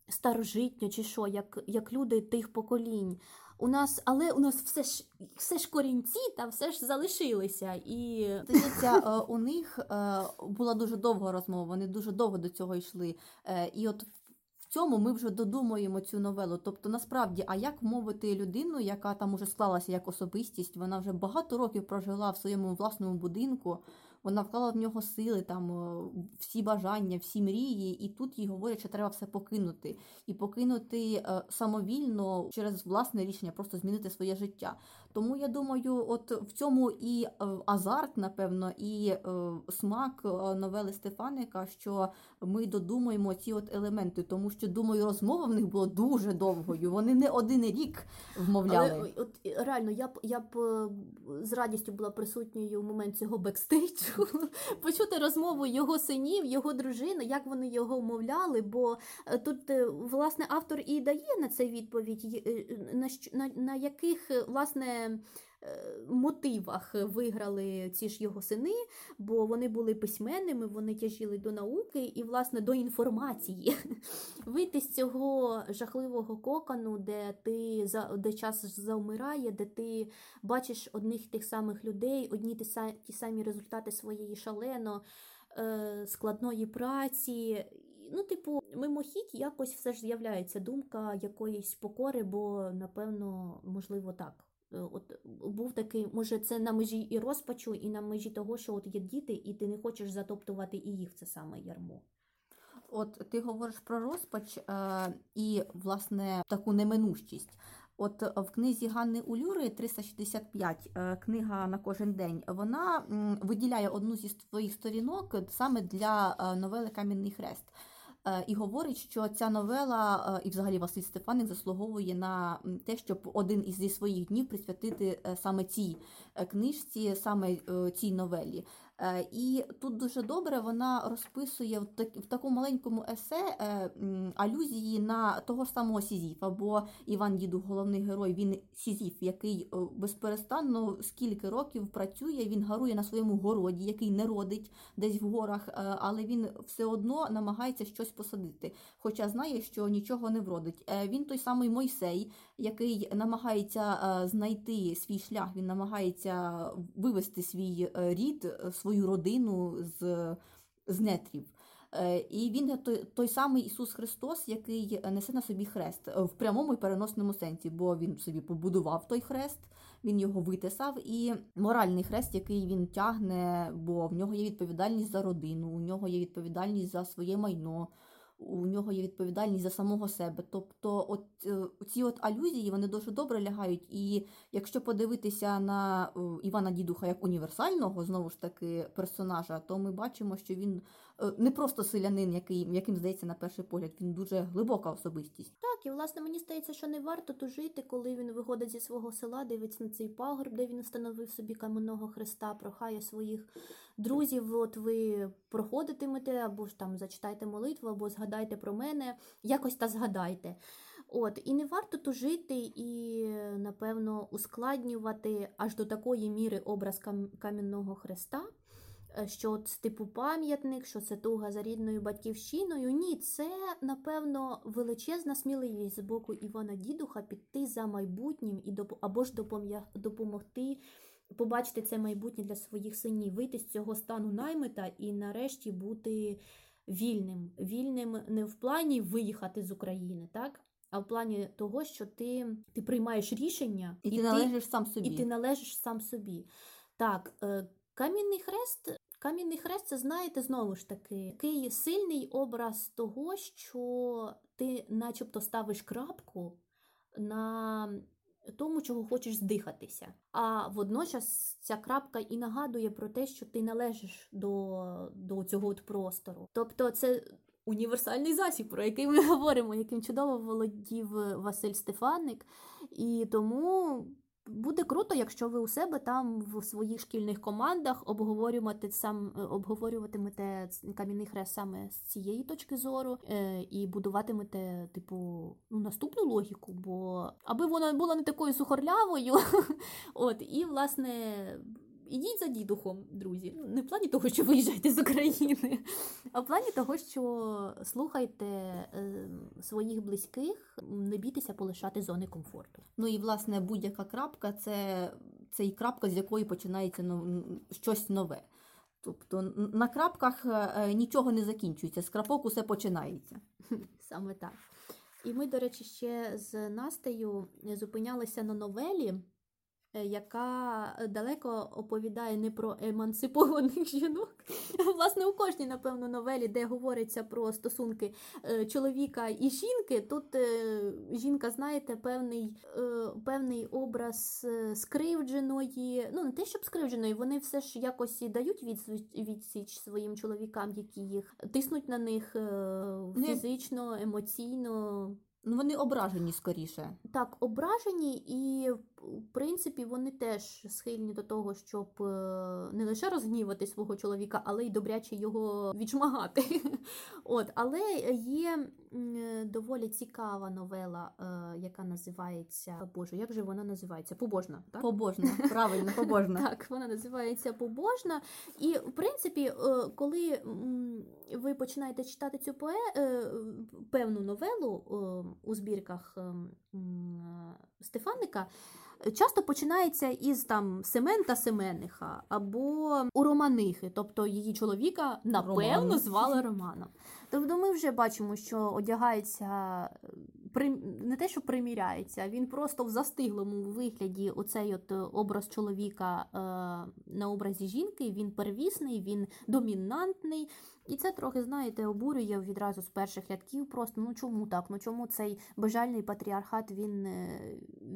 старожитньо, чи що, як, як люди тих поколінь. У нас, але у нас все ж все ж корінці та все ж залишилися. І Здається, е, у них е, була дуже довга розмова, вони дуже довго до цього йшли. Е, І от цьому ми вже додумуємо цю новелу. Тобто, насправді, а як мовити людину, яка там уже склалася як особистість, вона вже багато років прожила в своєму власному будинку, вона вклала в нього сили, там всі бажання, всі мрії, і тут їй говорять, що треба все покинути. І покинути е, самовільно через власне рішення, просто змінити своє життя. Тому я думаю, от в цьому і е, азарт, напевно, і е, смак е, новели Стефаника, що ми додумаємо ці от елементи, тому що думаю, розмова в них була дуже довгою. Вони не один рік вмовляли. Але от реально, я б я б з радістю була присутньою в момент цього бекстейджу, [LAUGHS] почути розмову його синів, його дружини, як вони його вмовляли. Бо тут власне автор і дає на це відповідь, на, на, на яких власне. Е, Мотивах виграли ці ж його сини, бо вони були письменними, вони тяжіли до науки і, власне, до інформації. [LAUGHS] Вийти з цього жахливого кокону, де ти де час завмирає, де ти бачиш одних тих самих людей, одні ті, самі результати своєї шалено е, складної праці. Ну, типу, мимохідь якось все ж з'являється думка якоїсь покори, бо напевно, можливо, так. Е, От був такий, може, це на межі і розпачу, і на межі того, що от є діти, і ти не хочеш затоптувати і їх це саме ярмо. От ти говориш про розпач е, і, власне, таку неминущість. От в книзі Ганни Улюри 365, е, книга на кожен день, вона виділяє одну зі своїх сторінок саме для е, новели Кам'яний хрест. Е, І говорить, що ця новела, е, і взагалі Василь Стефаник заслуговує на те, щоб один із своїх днів присвятити е, саме цій книжці, саме цій новелі. Е, І тут дуже добре вона розписує в, так, в такому маленькому есе е, алюзії на того ж самого Сізіфа, бо Іван Дідух, головний герой, він Сізіф, який безперестанно скільки років працює, він гарує на своєму городі, який не родить десь в горах, е, але він все одно намагається щось посадити, хоча знає, що нічого не вродить. Він той самий Мойсей, який намагається е, знайти свій шлях, він намагається вивести свій е, рід, е, свою родину з, з нетрів. І він той, той самий Ісус Христос, який несе на собі хрест в прямому і переносному сенсі, бо він собі побудував той хрест, він його витисав, і моральний хрест, який він тягне, бо в нього є відповідальність за родину, у нього є відповідальність за своє майно, у нього є відповідальність за самого себе. Тобто, от е, ці от алюзії вони дуже добре лягають. І якщо подивитися на е, Івана Дідуха як універсального, знову ж таки, персонажа, то ми бачимо, що він не просто селянин, який, яким здається на перший погляд, він дуже глибока особистість. Так, і власне мені здається, що не варто тужити, коли він виходить зі свого села, дивиться на цей пагорб, де він встановив собі каменного хреста, прохає своїх друзів. От ви проходитимете, або ж там зачитайте молитву, або згадайте про мене, якось та згадайте. От, і не варто тужити і, напевно, ускладнювати аж до такої міри образ кам- кам'яного хреста. Е, Що от типу пам'ятник, що це туга за рідною батьківщиною. Ні, це напевно величезна сміливість з боку Івана Дідуха піти за майбутнім і доп- або ж допомогти побачити це майбутнє для своїх синів, вийти з цього стану наймита і нарешті бути вільним. Вільним не в плані виїхати з України, так? А в плані того, що ти, ти приймаєш рішення І, ти належиш сам собі. і ти належиш сам собі. Так, е, камінний хрест. Камінний хрест, це знаєте, знову ж таки, такий сильний образ того, що ти начебто ставиш крапку на тому, чого хочеш здихатися. А водночас ця крапка і нагадує про те, що ти належиш до, до цього от простору. Тобто, це універсальний засіб, про який ми [LAUGHS] говоримо, яким чудово володів Василь Стефаник. І тому буде круто, якщо ви у себе там в своїх шкільних командах обговорювати сам обговорюватимете кам'яний хрест саме з цієї точки зору е, і будуватимете, типу, ну, наступну логіку, бо аби вона була не такою сухорлявою, [LAUGHS] от і власне. Ідіть за дідухом, друзі. Ну, Не в плані того, що виїжджаєте з України, а в плані того, що слухайте е, своїх близьких, не бійтеся полишати зони комфорту. Ну і власне будь-яка крапка це, це і крапка, з якої починається ну, щось нове. Тобто на крапках е, е, нічого не закінчується, з крапок усе починається. Саме так. І ми, до речі, ще з Настею зупинялися на новелі, яка далеко оповідає не про емансипованих [LAUGHS] жінок. Власне, у кожній, напевно, новелі, де говориться про стосунки е, чоловіка і жінки, тут е, жінка, знаєте, певний, е, певний образ е, скривдженої, ну не те, щоб скривдженої, вони все ж якось і дають відсіч своїм чоловікам, які їх тиснуть на них е, фізично, емоційно. Ну, вони ображені скоріше. Так, ображені, і в принципі вони теж схильні до того, щоб е, не лише розгнівати свого чоловіка, але й добряче його відшмагати. [LAUGHS] От, але є е, доволі цікава новела, е, яка називається Боже, як же вона називається? Побожна, так? Побожно, [LAUGHS] правильно, побожно. Так, вона називається Побожна. І, в принципі, коли ви починаєте читати цю певну новелу у збірках е, м, Стефаника, часто починається із там Семен та Семениха або у Романихи, тобто її чоловіка напевно Роман. звали Романом. Тобто ми вже бачимо, що одягається не те, що приміряється, він просто в застиглому вигляді оцей от е, образ чоловіка е, на образі жінки, він первісний, він домінантний. І це трохи, знаєте, обурює відразу з перших рядків. Просто ну чому так? Ну чому цей бажальний патріархат він, е,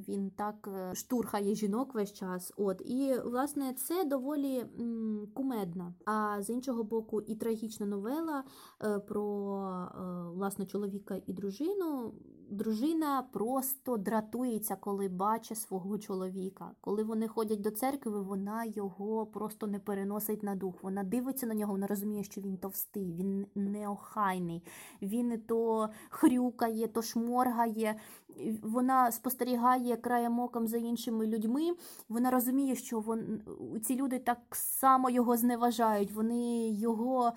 він так е, штурхає жінок весь час? От і власне це доволі м, кумедна. А з іншого боку, і трагічна новела е, про власне чоловіка і дружину. Дружина просто дратується, коли бачить свого чоловіка. Коли вони ходять до церкви, вона його просто не переносить на дух. Вона дивиться на нього, вона розуміє, що він товстий, він неохайний, він то хрюкає, то шморгає. Вона спостерігає краєм оком за іншими людьми. Вона розуміє, що вон, ці люди так само його зневажають. Вони його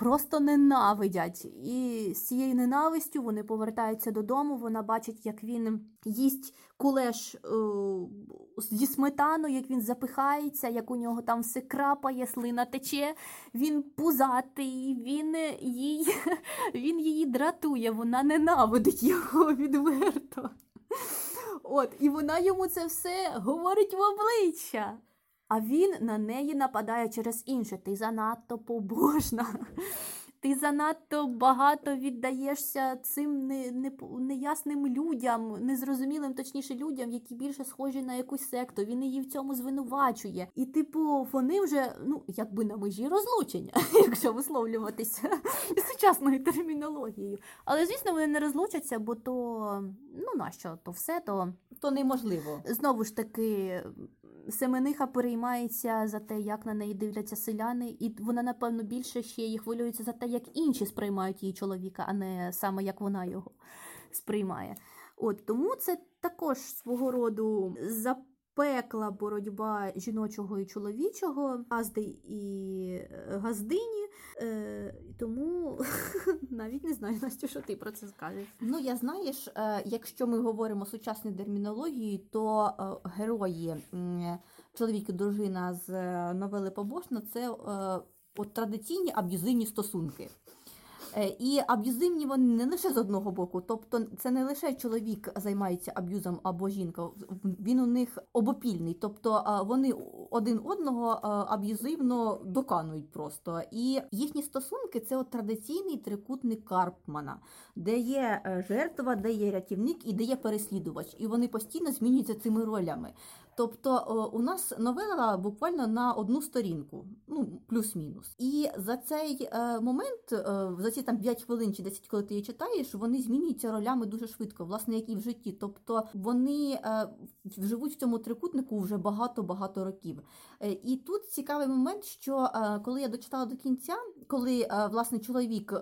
просто ненавидять. І з цією ненавистю вони повертаються додому. Вона бачить, як він їсть кулеш е, зі сметаною, як він запихається, як у нього там все крапає, слина тече. Він пузатий, він їй, [LAUGHS] він її дратує, вона ненавидить його [LAUGHS] відверто. От, і вона йому це все говорить в обличчя. А він на неї нападає через інше. Ти занадто побожна. Ти занадто багато віддаєшся цим не, не, неясним людям, незрозумілим, точніше, людям, які більше схожі на якусь секту. Він її в цьому звинувачує. І, типу, вони вже, ну, якби на межі розлучення, [LAUGHS] якщо висловлюватися [LAUGHS] сучасною термінологією. Але, звісно, вони не розлучаться, бо то, ну, нащо то все, то То неможливо. знову ж таки. Семениха переймається за те, як на неї дивляться селяни, і вона, напевно, більше ще її хвилюється за те, як інші сприймають її чоловіка, а не саме як вона його сприймає. От тому це також свого роду запекла боротьба жіночого і чоловічого, газди і е, газдині. Е, тому [LAUGHS] навіть не знаю, Настю, що ти про це скажеш. Ну, я знаєш, е, якщо ми говоримо сучасною термінологією, то е, герої чоловік і дружина з новели Побожна це от традиційні аб'юзивні стосунки. Е, І аб'юзивні вони не лише з одного боку, тобто це не лише чоловік займається аб'юзом або жінка, він у них обопільний, тобто вони один одного аб'юзивно доканують просто. І їхні стосунки це от традиційний трикутник Карпмана, де є е, жертва, де є рятівник і де є переслідувач. І вони постійно змінюються цими ролями. Тобто е, у нас новела буквально на одну сторінку, ну плюс-мінус. І за цей е, момент, е, за ці там 5 хвилин чи 10, коли ти її читаєш, вони змінюються ролями дуже швидко, власне, як і в житті. Тобто вони живуть в цьому трикутнику вже багато-багато років. І тут цікавий момент, що коли я дочитала до кінця, коли власне чоловік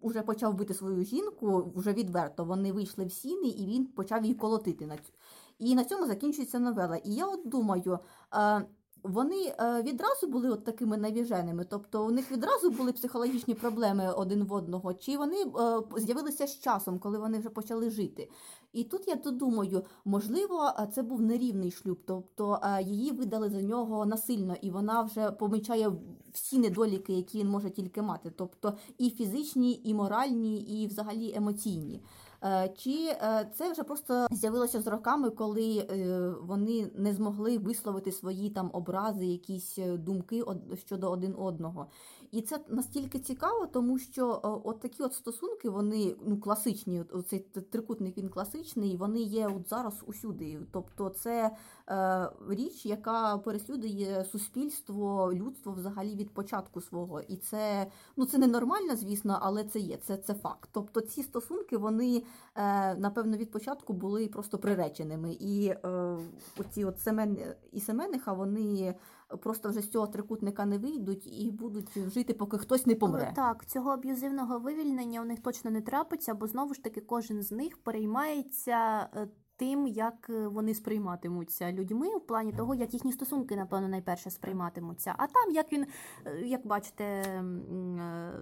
уже почав бити свою жінку, вже відверто вони вийшли в сіни, і він почав її колотити на цю. І на цьому закінчується новела. І я от думаю, е, Вони е, відразу були от такими навіженими, тобто у них відразу були психологічні проблеми один в одного, чи вони е, з'явилися з часом, коли вони вже почали жити. І тут я то думаю, можливо, це був нерівний шлюб, тобто її видали за нього насильно, і вона вже помічає всі недоліки, які він може тільки мати, тобто і фізичні, і моральні, і взагалі емоційні. Е, Чи е, це вже просто з'явилося з роками, коли е, вони не змогли висловити свої там образи, якісь думки од- щодо один одного? І це настільки цікаво, тому що е, от такі от стосунки, вони ну класичні, цей трикутник він класичний, вони є от зараз усюди. Тобто, це е, річ, яка переслідує суспільство, людство взагалі від початку свого. І це ну це ненормально, звісно, але це є, це, це факт. Тобто ці стосунки, вони е, напевно від початку були просто приреченими. І е, оці от Семен і Семениха, вони просто вже з цього трикутника не вийдуть і будуть жити, поки хтось не помре. Так, цього аб'юзивного вивільнення у них точно не трапиться, бо знову ж таки кожен з них переймається е, тим, як е, вони сприйматимуться людьми, в плані того, як їхні стосунки, напевно, найперше сприйматимуться. А там, як він, е, як бачите, е,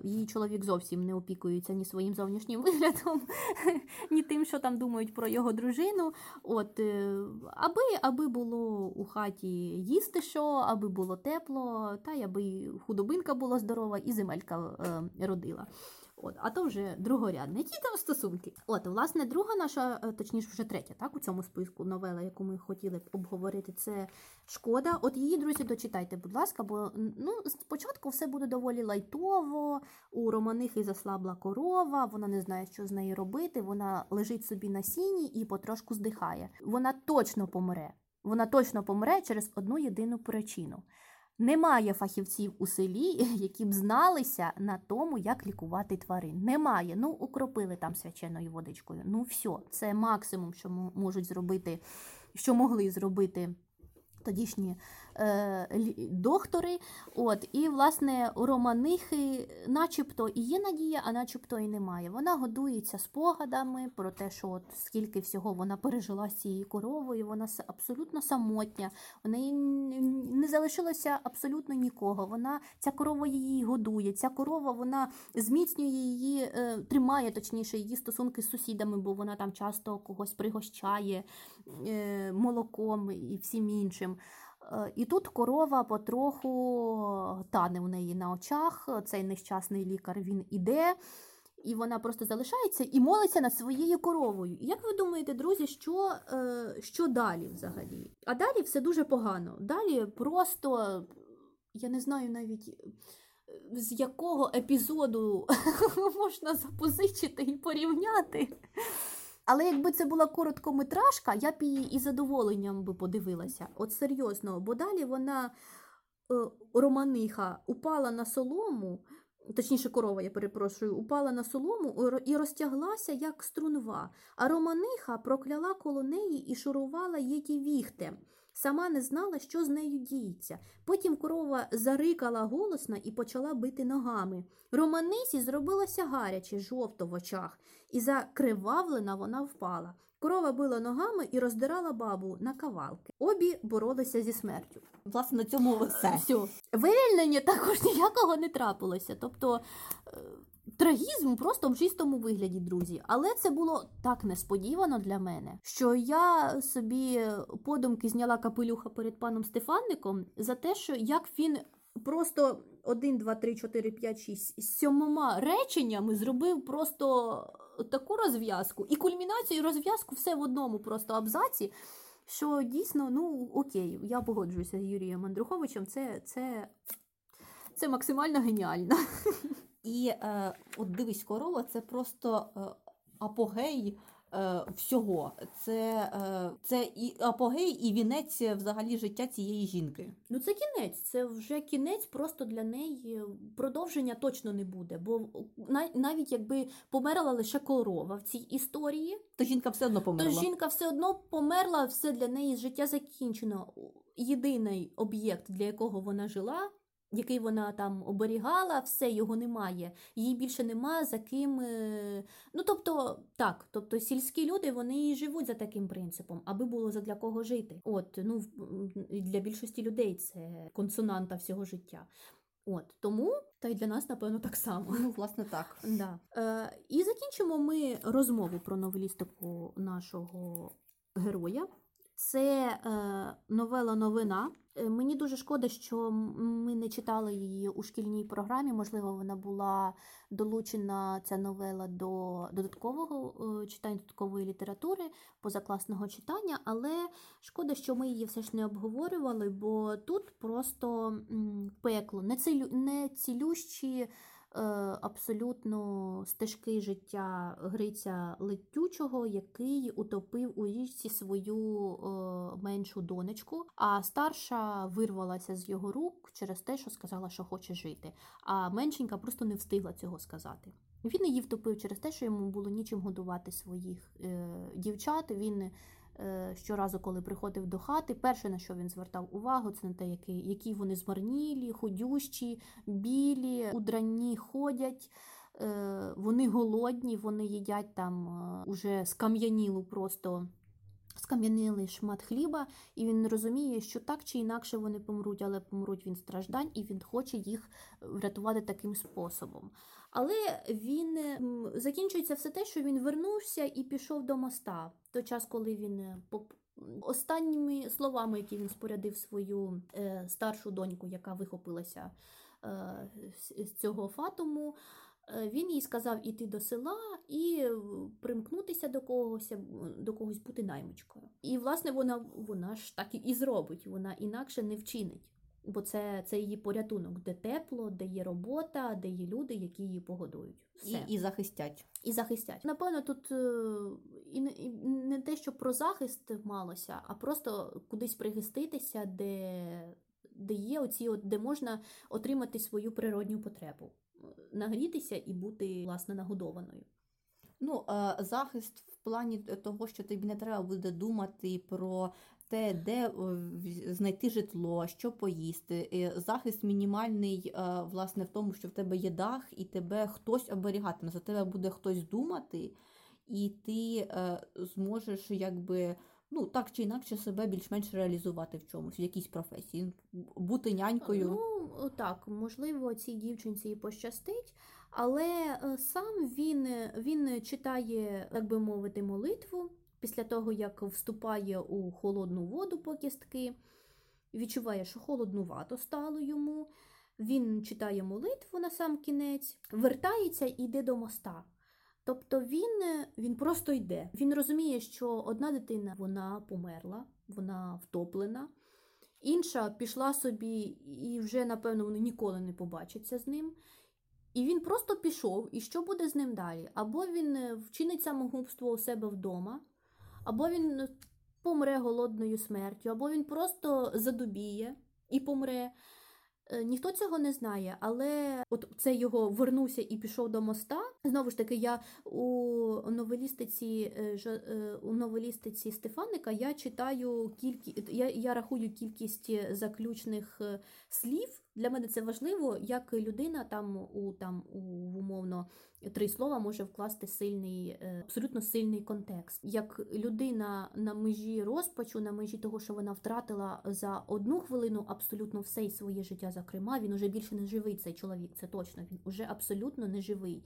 її чоловік зовсім не опікується ні своїм зовнішнім [LAUGHS] виглядом, ні тим, що там думають про його дружину. От, аби, аби було у хаті їсти що, аби було тепло, та й аби худобинка була здорова, і земелька родила. От, а то вже другорядне. Які там стосунки? От, власне, друга наша, е, точніше, вже третя, так, у цьому списку новела, яку ми хотіли б обговорити, це шкода. От її, друзі, дочитайте, будь ласка, бо ну, спочатку все буде доволі лайтово. У Романихи заслабла корова, вона не знає, що з нею робити. Вона лежить собі на сіні і потрошку здихає. Вона точно помре. Вона точно помре через одну єдину причину. Немає фахівців у селі, [LAUGHS] які б зналися на тому, як лікувати тварин. Немає. Ну, укропили там свяченою водичкою. Ну, все, це максимум, що мо- можуть зробити, що могли зробити тодішні доктори. От, і, власне, у Романихи начебто і є надія, а начебто і немає. Вона годується спогадами про те, що от скільки всього вона пережила з цією коровою, вона абсолютно самотня, в неї не залишилося абсолютно нікого. Вона ця корова її годує. Ця корова вона зміцнює її, е, тримає точніше її стосунки з сусідами, бо вона там часто когось пригощає е, молоком і всім іншим. Е, І тут корова потроху тане у неї на очах. Цей нещасний лікар він іде, і вона просто залишається і молиться над своєю коровою. Як ви думаєте, друзі, що, е, що далі взагалі? А далі все дуже погано. Далі просто я не знаю навіть. е, З якого епізоду [LAUGHS] можна запозичити і порівняти. Але якби це була короткометражка, я б її із задоволенням би подивилася. От серйозно, бо далі вона е, романиха упала на солому, точніше, корова, я перепрошую, упала на солому і розтяглася, як струнва. А романиха прокляла коло неї і шурувала її віхтем. Сама не знала, що з нею діється. Потім корова зарикала голосно і почала бити ногами. Романисі зробилося гаряче, жовто в очах, і закривавлена вона впала. Корова била ногами і роздирала бабу на кавалки. Обі боролися зі смертю. Власне, на цьому все. Все. Вивільнення також ніякого не трапилося. Тобто е, трагізм просто в чистому вигляді, друзі. Але це було так несподівано для мене, що я собі подумки зняла капелюха перед паном Стефанником за те, що як він просто 1, 2, 3, 4, 5, 6, сьомома реченнями зробив просто таку розв'язку і кульмінацію, і розв'язку все в одному просто абзаці. Що дійсно, ну окей, я погоджуюся з Юрієм Андруховичем. Це, це, це максимально геніально. [LAUGHS] І е, от дивись, корова це просто е, апогей е, всього. Це, е, це і апогей, і вінець взагалі життя цієї жінки. Ну це кінець, це вже кінець, просто для неї продовження точно не буде. Бо на- навіть якби померла лише корова в цій історії, То жінка все одно то жінка все одно померла, все для неї життя закінчено. Єдиний об'єкт, для якого вона жила, який вона там оберігала, все його немає. Її більше нема за ким. е, Ну тобто, так, тобто сільські люди вони і живуть за таким принципом, аби було задля кого жити. От ну для більшості людей це консонанта всього життя. От тому, та й для нас, напевно, так само. Ну, власне, так. Да. Е, і закінчимо ми розмову про новелістику нашого героя. Це е, новела новина. Е, Мені дуже шкода, що ми не читали її у шкільній програмі. Можливо, вона була долучена ця новела до додаткового е, читання додаткової літератури, позакласного читання, але шкода, що ми її все ж не обговорювали, бо тут просто пекло, не е, абсолютно стежки життя Гриця Летючого, який утопив у річці свою е, меншу донечку, а старша вирвалася з його рук через те, що сказала, що хоче жити. А меншенька просто не встигла цього сказати. Він її втопив через те, що йому було нічим годувати своїх е, дівчат. Він щоразу, коли приходив до хати, перше на що він звертав увагу, це на те, які, які вони змарнілі, худющі, білі, удранні ходять. Е, вони голодні, вони їдять там е, уже скам'янілу просто. Скам'янилий шмат хліба, і він розуміє, що так чи інакше вони помруть, але помруть він страждань, і він хоче їх врятувати таким способом. Але він закінчується все те, що він вернувся і пішов до моста. Той час, коли він е, поп- останніми словами, які він спорядив свою е, старшу доньку, яка вихопилася е, з- цього фатуму. е, Він їй сказав іти до села і е, примкнутися до когось, до когось бути наймичкою. І, власне, вона, вона ж так і зробить, вона інакше не вчинить. Бо це, це її порятунок, де тепло, де є робота, де є люди, які її погодують. Все. І, і захистять. і захистять. Напевно, тут е, і не, і не те, що про захист малося, а просто кудись прихиститися, де, де є оці, де можна отримати свою природню потребу, нагрітися і бути власне нагодованою. Ну, е, захист в плані того, що тобі не треба буде думати про те, де е, знайти житло, що поїсти. Е, Захист мінімальний, е, власне, в тому, що в тебе є дах, і тебе хтось оберігатиме. За тебе буде хтось думати, і ти зможеш якби. Ну, так чи інакше себе більш-менш реалізувати в чомусь, в якійсь професії, бути нянькою. Ну, так, можливо, цій дівчинці і пощастить, але сам він, він читає, так би мовити, молитву після того, як вступає у холодну воду по кістки, відчуває, що холоднувато стало йому. Він читає молитву на сам кінець, вертається і йде до моста. Тобто він, він просто йде. Він розуміє, що одна дитина вона померла, вона втоплена. Інша пішла собі і вже, напевно, вони ніколи не побачаться з ним. І він просто пішов, і що буде з ним далі? Або він е, вчинить самогубство у себе вдома, або він е, помре голодною смертю, або він просто задубіє і помре. Е, Ніхто цього не знає, але от це його вернувся і пішов до моста. Знову ж таки, я у новелістиці е, е, у новелістиці Стефаника я читаю кількі, я, я рахую кількість заключних слів. Для мене це важливо, як людина там у там у умовно три слова може вкласти сильний, е, абсолютно сильний контекст. Як людина на межі розпачу, на межі того, що вона втратила за одну хвилину абсолютно все своє життя, зокрема, він уже більше не живий цей чоловік. Це точно він уже абсолютно не живий.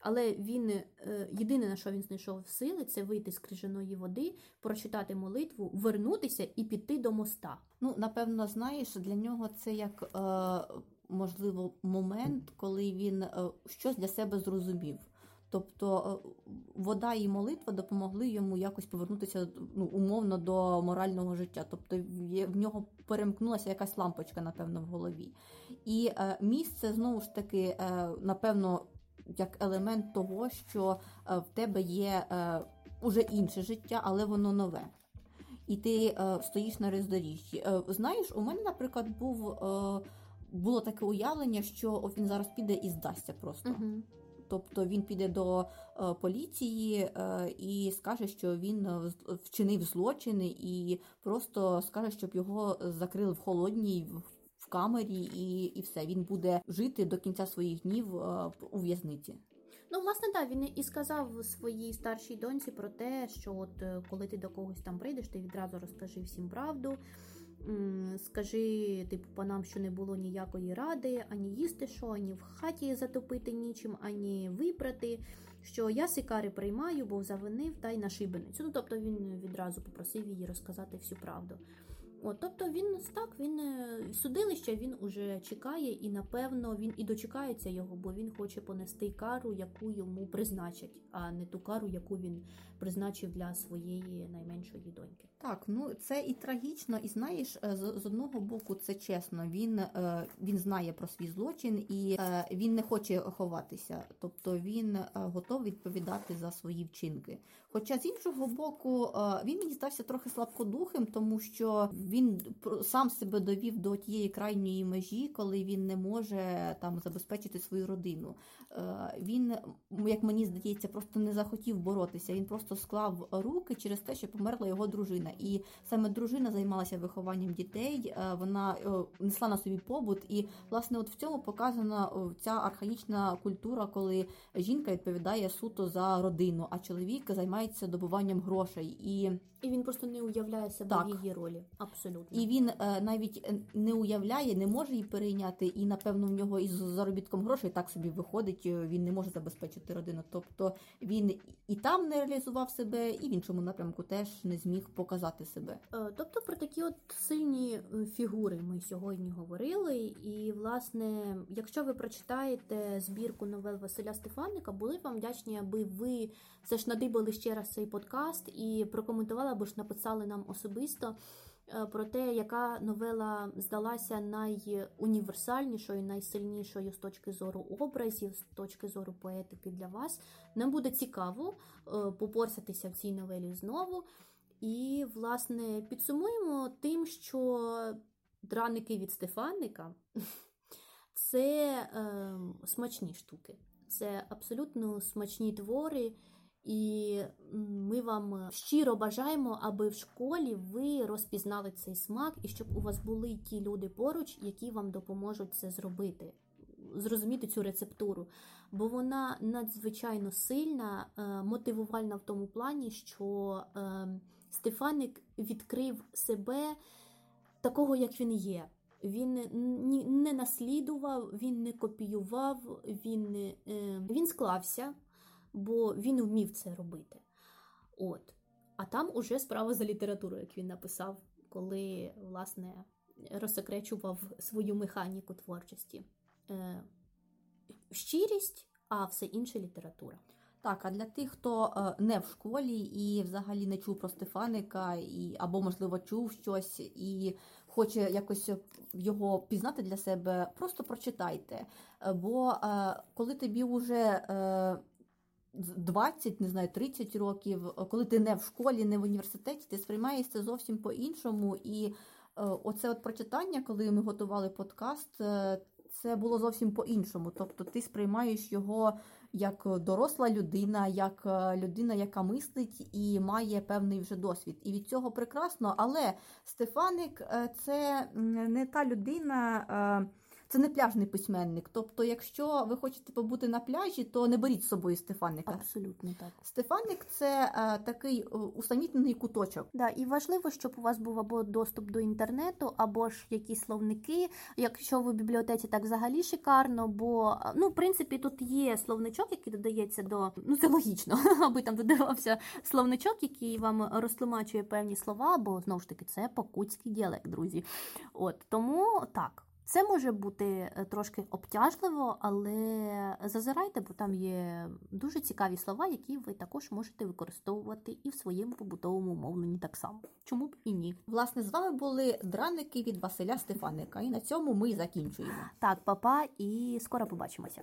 Але він е, єдине на що він знайшов сили, це вийти з крижаної води, прочитати молитву, вернутися і піти до моста. Ну, напевно, знаєш, для нього це як е, можливо момент, коли він е, щось для себе зрозумів. Тобто е, вода і молитва допомогли йому якось повернутися ну, умовно до морального життя. Тобто в- нього перемкнулася якась лампочка, напевно, в голові. І е, місце знову ж таки, е, напевно, як елемент того, що е, в тебе є е, уже інше життя, але воно нове. І ти е, стоїш на роздоріжжі. Знаєш, у мене, наприклад, був, було таке уявлення, що він зараз піде і здасться просто. Угу. Тобто він піде до поліції і скаже, що він вчинив злочини, і просто скаже, щоб його закрили в холодній, камері, і, і все. Він буде жити до кінця своїх днів е, у в'язниці. Ну, власне, так, він і сказав своїй старшій доньці про те, що от е, коли ти до когось там прийдеш, ти відразу розкажи всім правду. Скажи, типу, панам, що не було ніякої ради, ані їсти що, ані в хаті затопити нічим, ані випрати. Що я сикари приймаю, бо завинив та й на шибеницю. Ну, тобто він відразу попросив її розказати всю правду. От, тобто він так, він е, судилище він уже чекає, і напевно він і дочекається його, бо він хоче понести кару, яку йому призначать, а не ту кару, яку він призначив для своєї найменшої доньки. Так, ну це і трагічно, і знаєш, е, з, з одного боку, це чесно. Він, е, він знає про свій злочин і е, він не хоче ховатися, тобто він готовий відповідати за свої вчинки. Хоча з іншого боку, він мені стався трохи слабкодухим, тому що він сам себе довів до тієї крайньої межі, коли він не може там забезпечити свою родину. Він, як мені здається, просто не захотів боротися. Він просто склав руки через те, що померла його дружина. І саме дружина займалася вихованням дітей. е, Вона е, несла на собі побут. І власне, от в цьому показана ця архаїчна культура, коли жінка відповідає суто за родину, а чоловік займається добуванням грошей. І І він просто не уявляє себе Так. в її ролі. Абсолютно. і він е, навіть не уявляє, не може її перейняти, і напевно в нього із заробітком грошей так собі виходить. Він не може забезпечити родину. Тобто він і там не реалізував себе, і в іншому напрямку теж не зміг показати себе. Е, Тобто про такі от сильні е, фігури ми сьогодні говорили. І, власне, якщо ви прочитаєте збірку новел Василя Стефаника, були б вам вдячні, аби ви все ж надибали ще раз цей подкаст і прокоментували або ж написали нам особисто е, про те, яка новела здалася найуніверсальнішою, найсильнішою з точки зору образів, з точки зору поетики для вас. Нам буде цікаво попорсатися в цій новелі знову. І, власне, підсумуємо тим, що драники від Стефаника це е, смачні штуки. Це абсолютно смачні твори, і ми вам щиро бажаємо, аби в школі ви розпізнали цей смак, і щоб у вас були ті люди поруч, які вам допоможуть це зробити, зрозуміти цю рецептуру. Бо вона надзвичайно сильна, е, мотивувальна в тому плані, що е, Стефаник відкрив себе такого, як він є. Він не наслідував, він не копіював, він, не, він склався, бо він вмів це робити. От. А там уже справа за літературою, як він написав, коли власне розсекречував свою механіку творчості. Е, щирість, а все інше література. Так, а для тих, хто е, не в школі і взагалі не чув про Стефаника, і або можливо чув щось і хоче якось його пізнати для себе, просто прочитайте. Е, Бо е, коли тобі вже е, 20, не знаю, 30 років, е, коли ти не в школі, не в університеті, ти сприймаєш це зовсім по-іншому. І е, оце от прочитання, коли ми готували подкаст, е, це було зовсім по-іншому. Тобто ти сприймаєш його як доросла людина, як е, людина, яка мислить і має певний вже досвід. І від цього прекрасно. Але Стефаник е, це не та людина. Е, Це не пляжний письменник. Тобто, якщо ви хочете побути на пляжі, то не беріть з собою Стефаника. Абсолютно так. Стефаник це е, такий е, усамітнений куточок. Да, і важливо, щоб у вас був або доступ до інтернету, або ж якісь словники. Якщо ви в бібліотеці, так взагалі шикарно, бо ну, в принципі, тут є словничок, який додається до ну це логічно, [LAUGHS] аби там додавався словничок, який вам розтлумачує певні слова, бо знову ж таки це покутський діалект, друзі. От тому так. Це може бути е, трошки обтяжливо, але зазирайте, бо там є дуже цікаві слова, які ви також можете використовувати і в своєму побутовому мовленні так само. Чому б і ні? Власне, з вами були драники від Василя Стефаника. І на цьому ми закінчуємо. Так, папа, і скоро побачимося.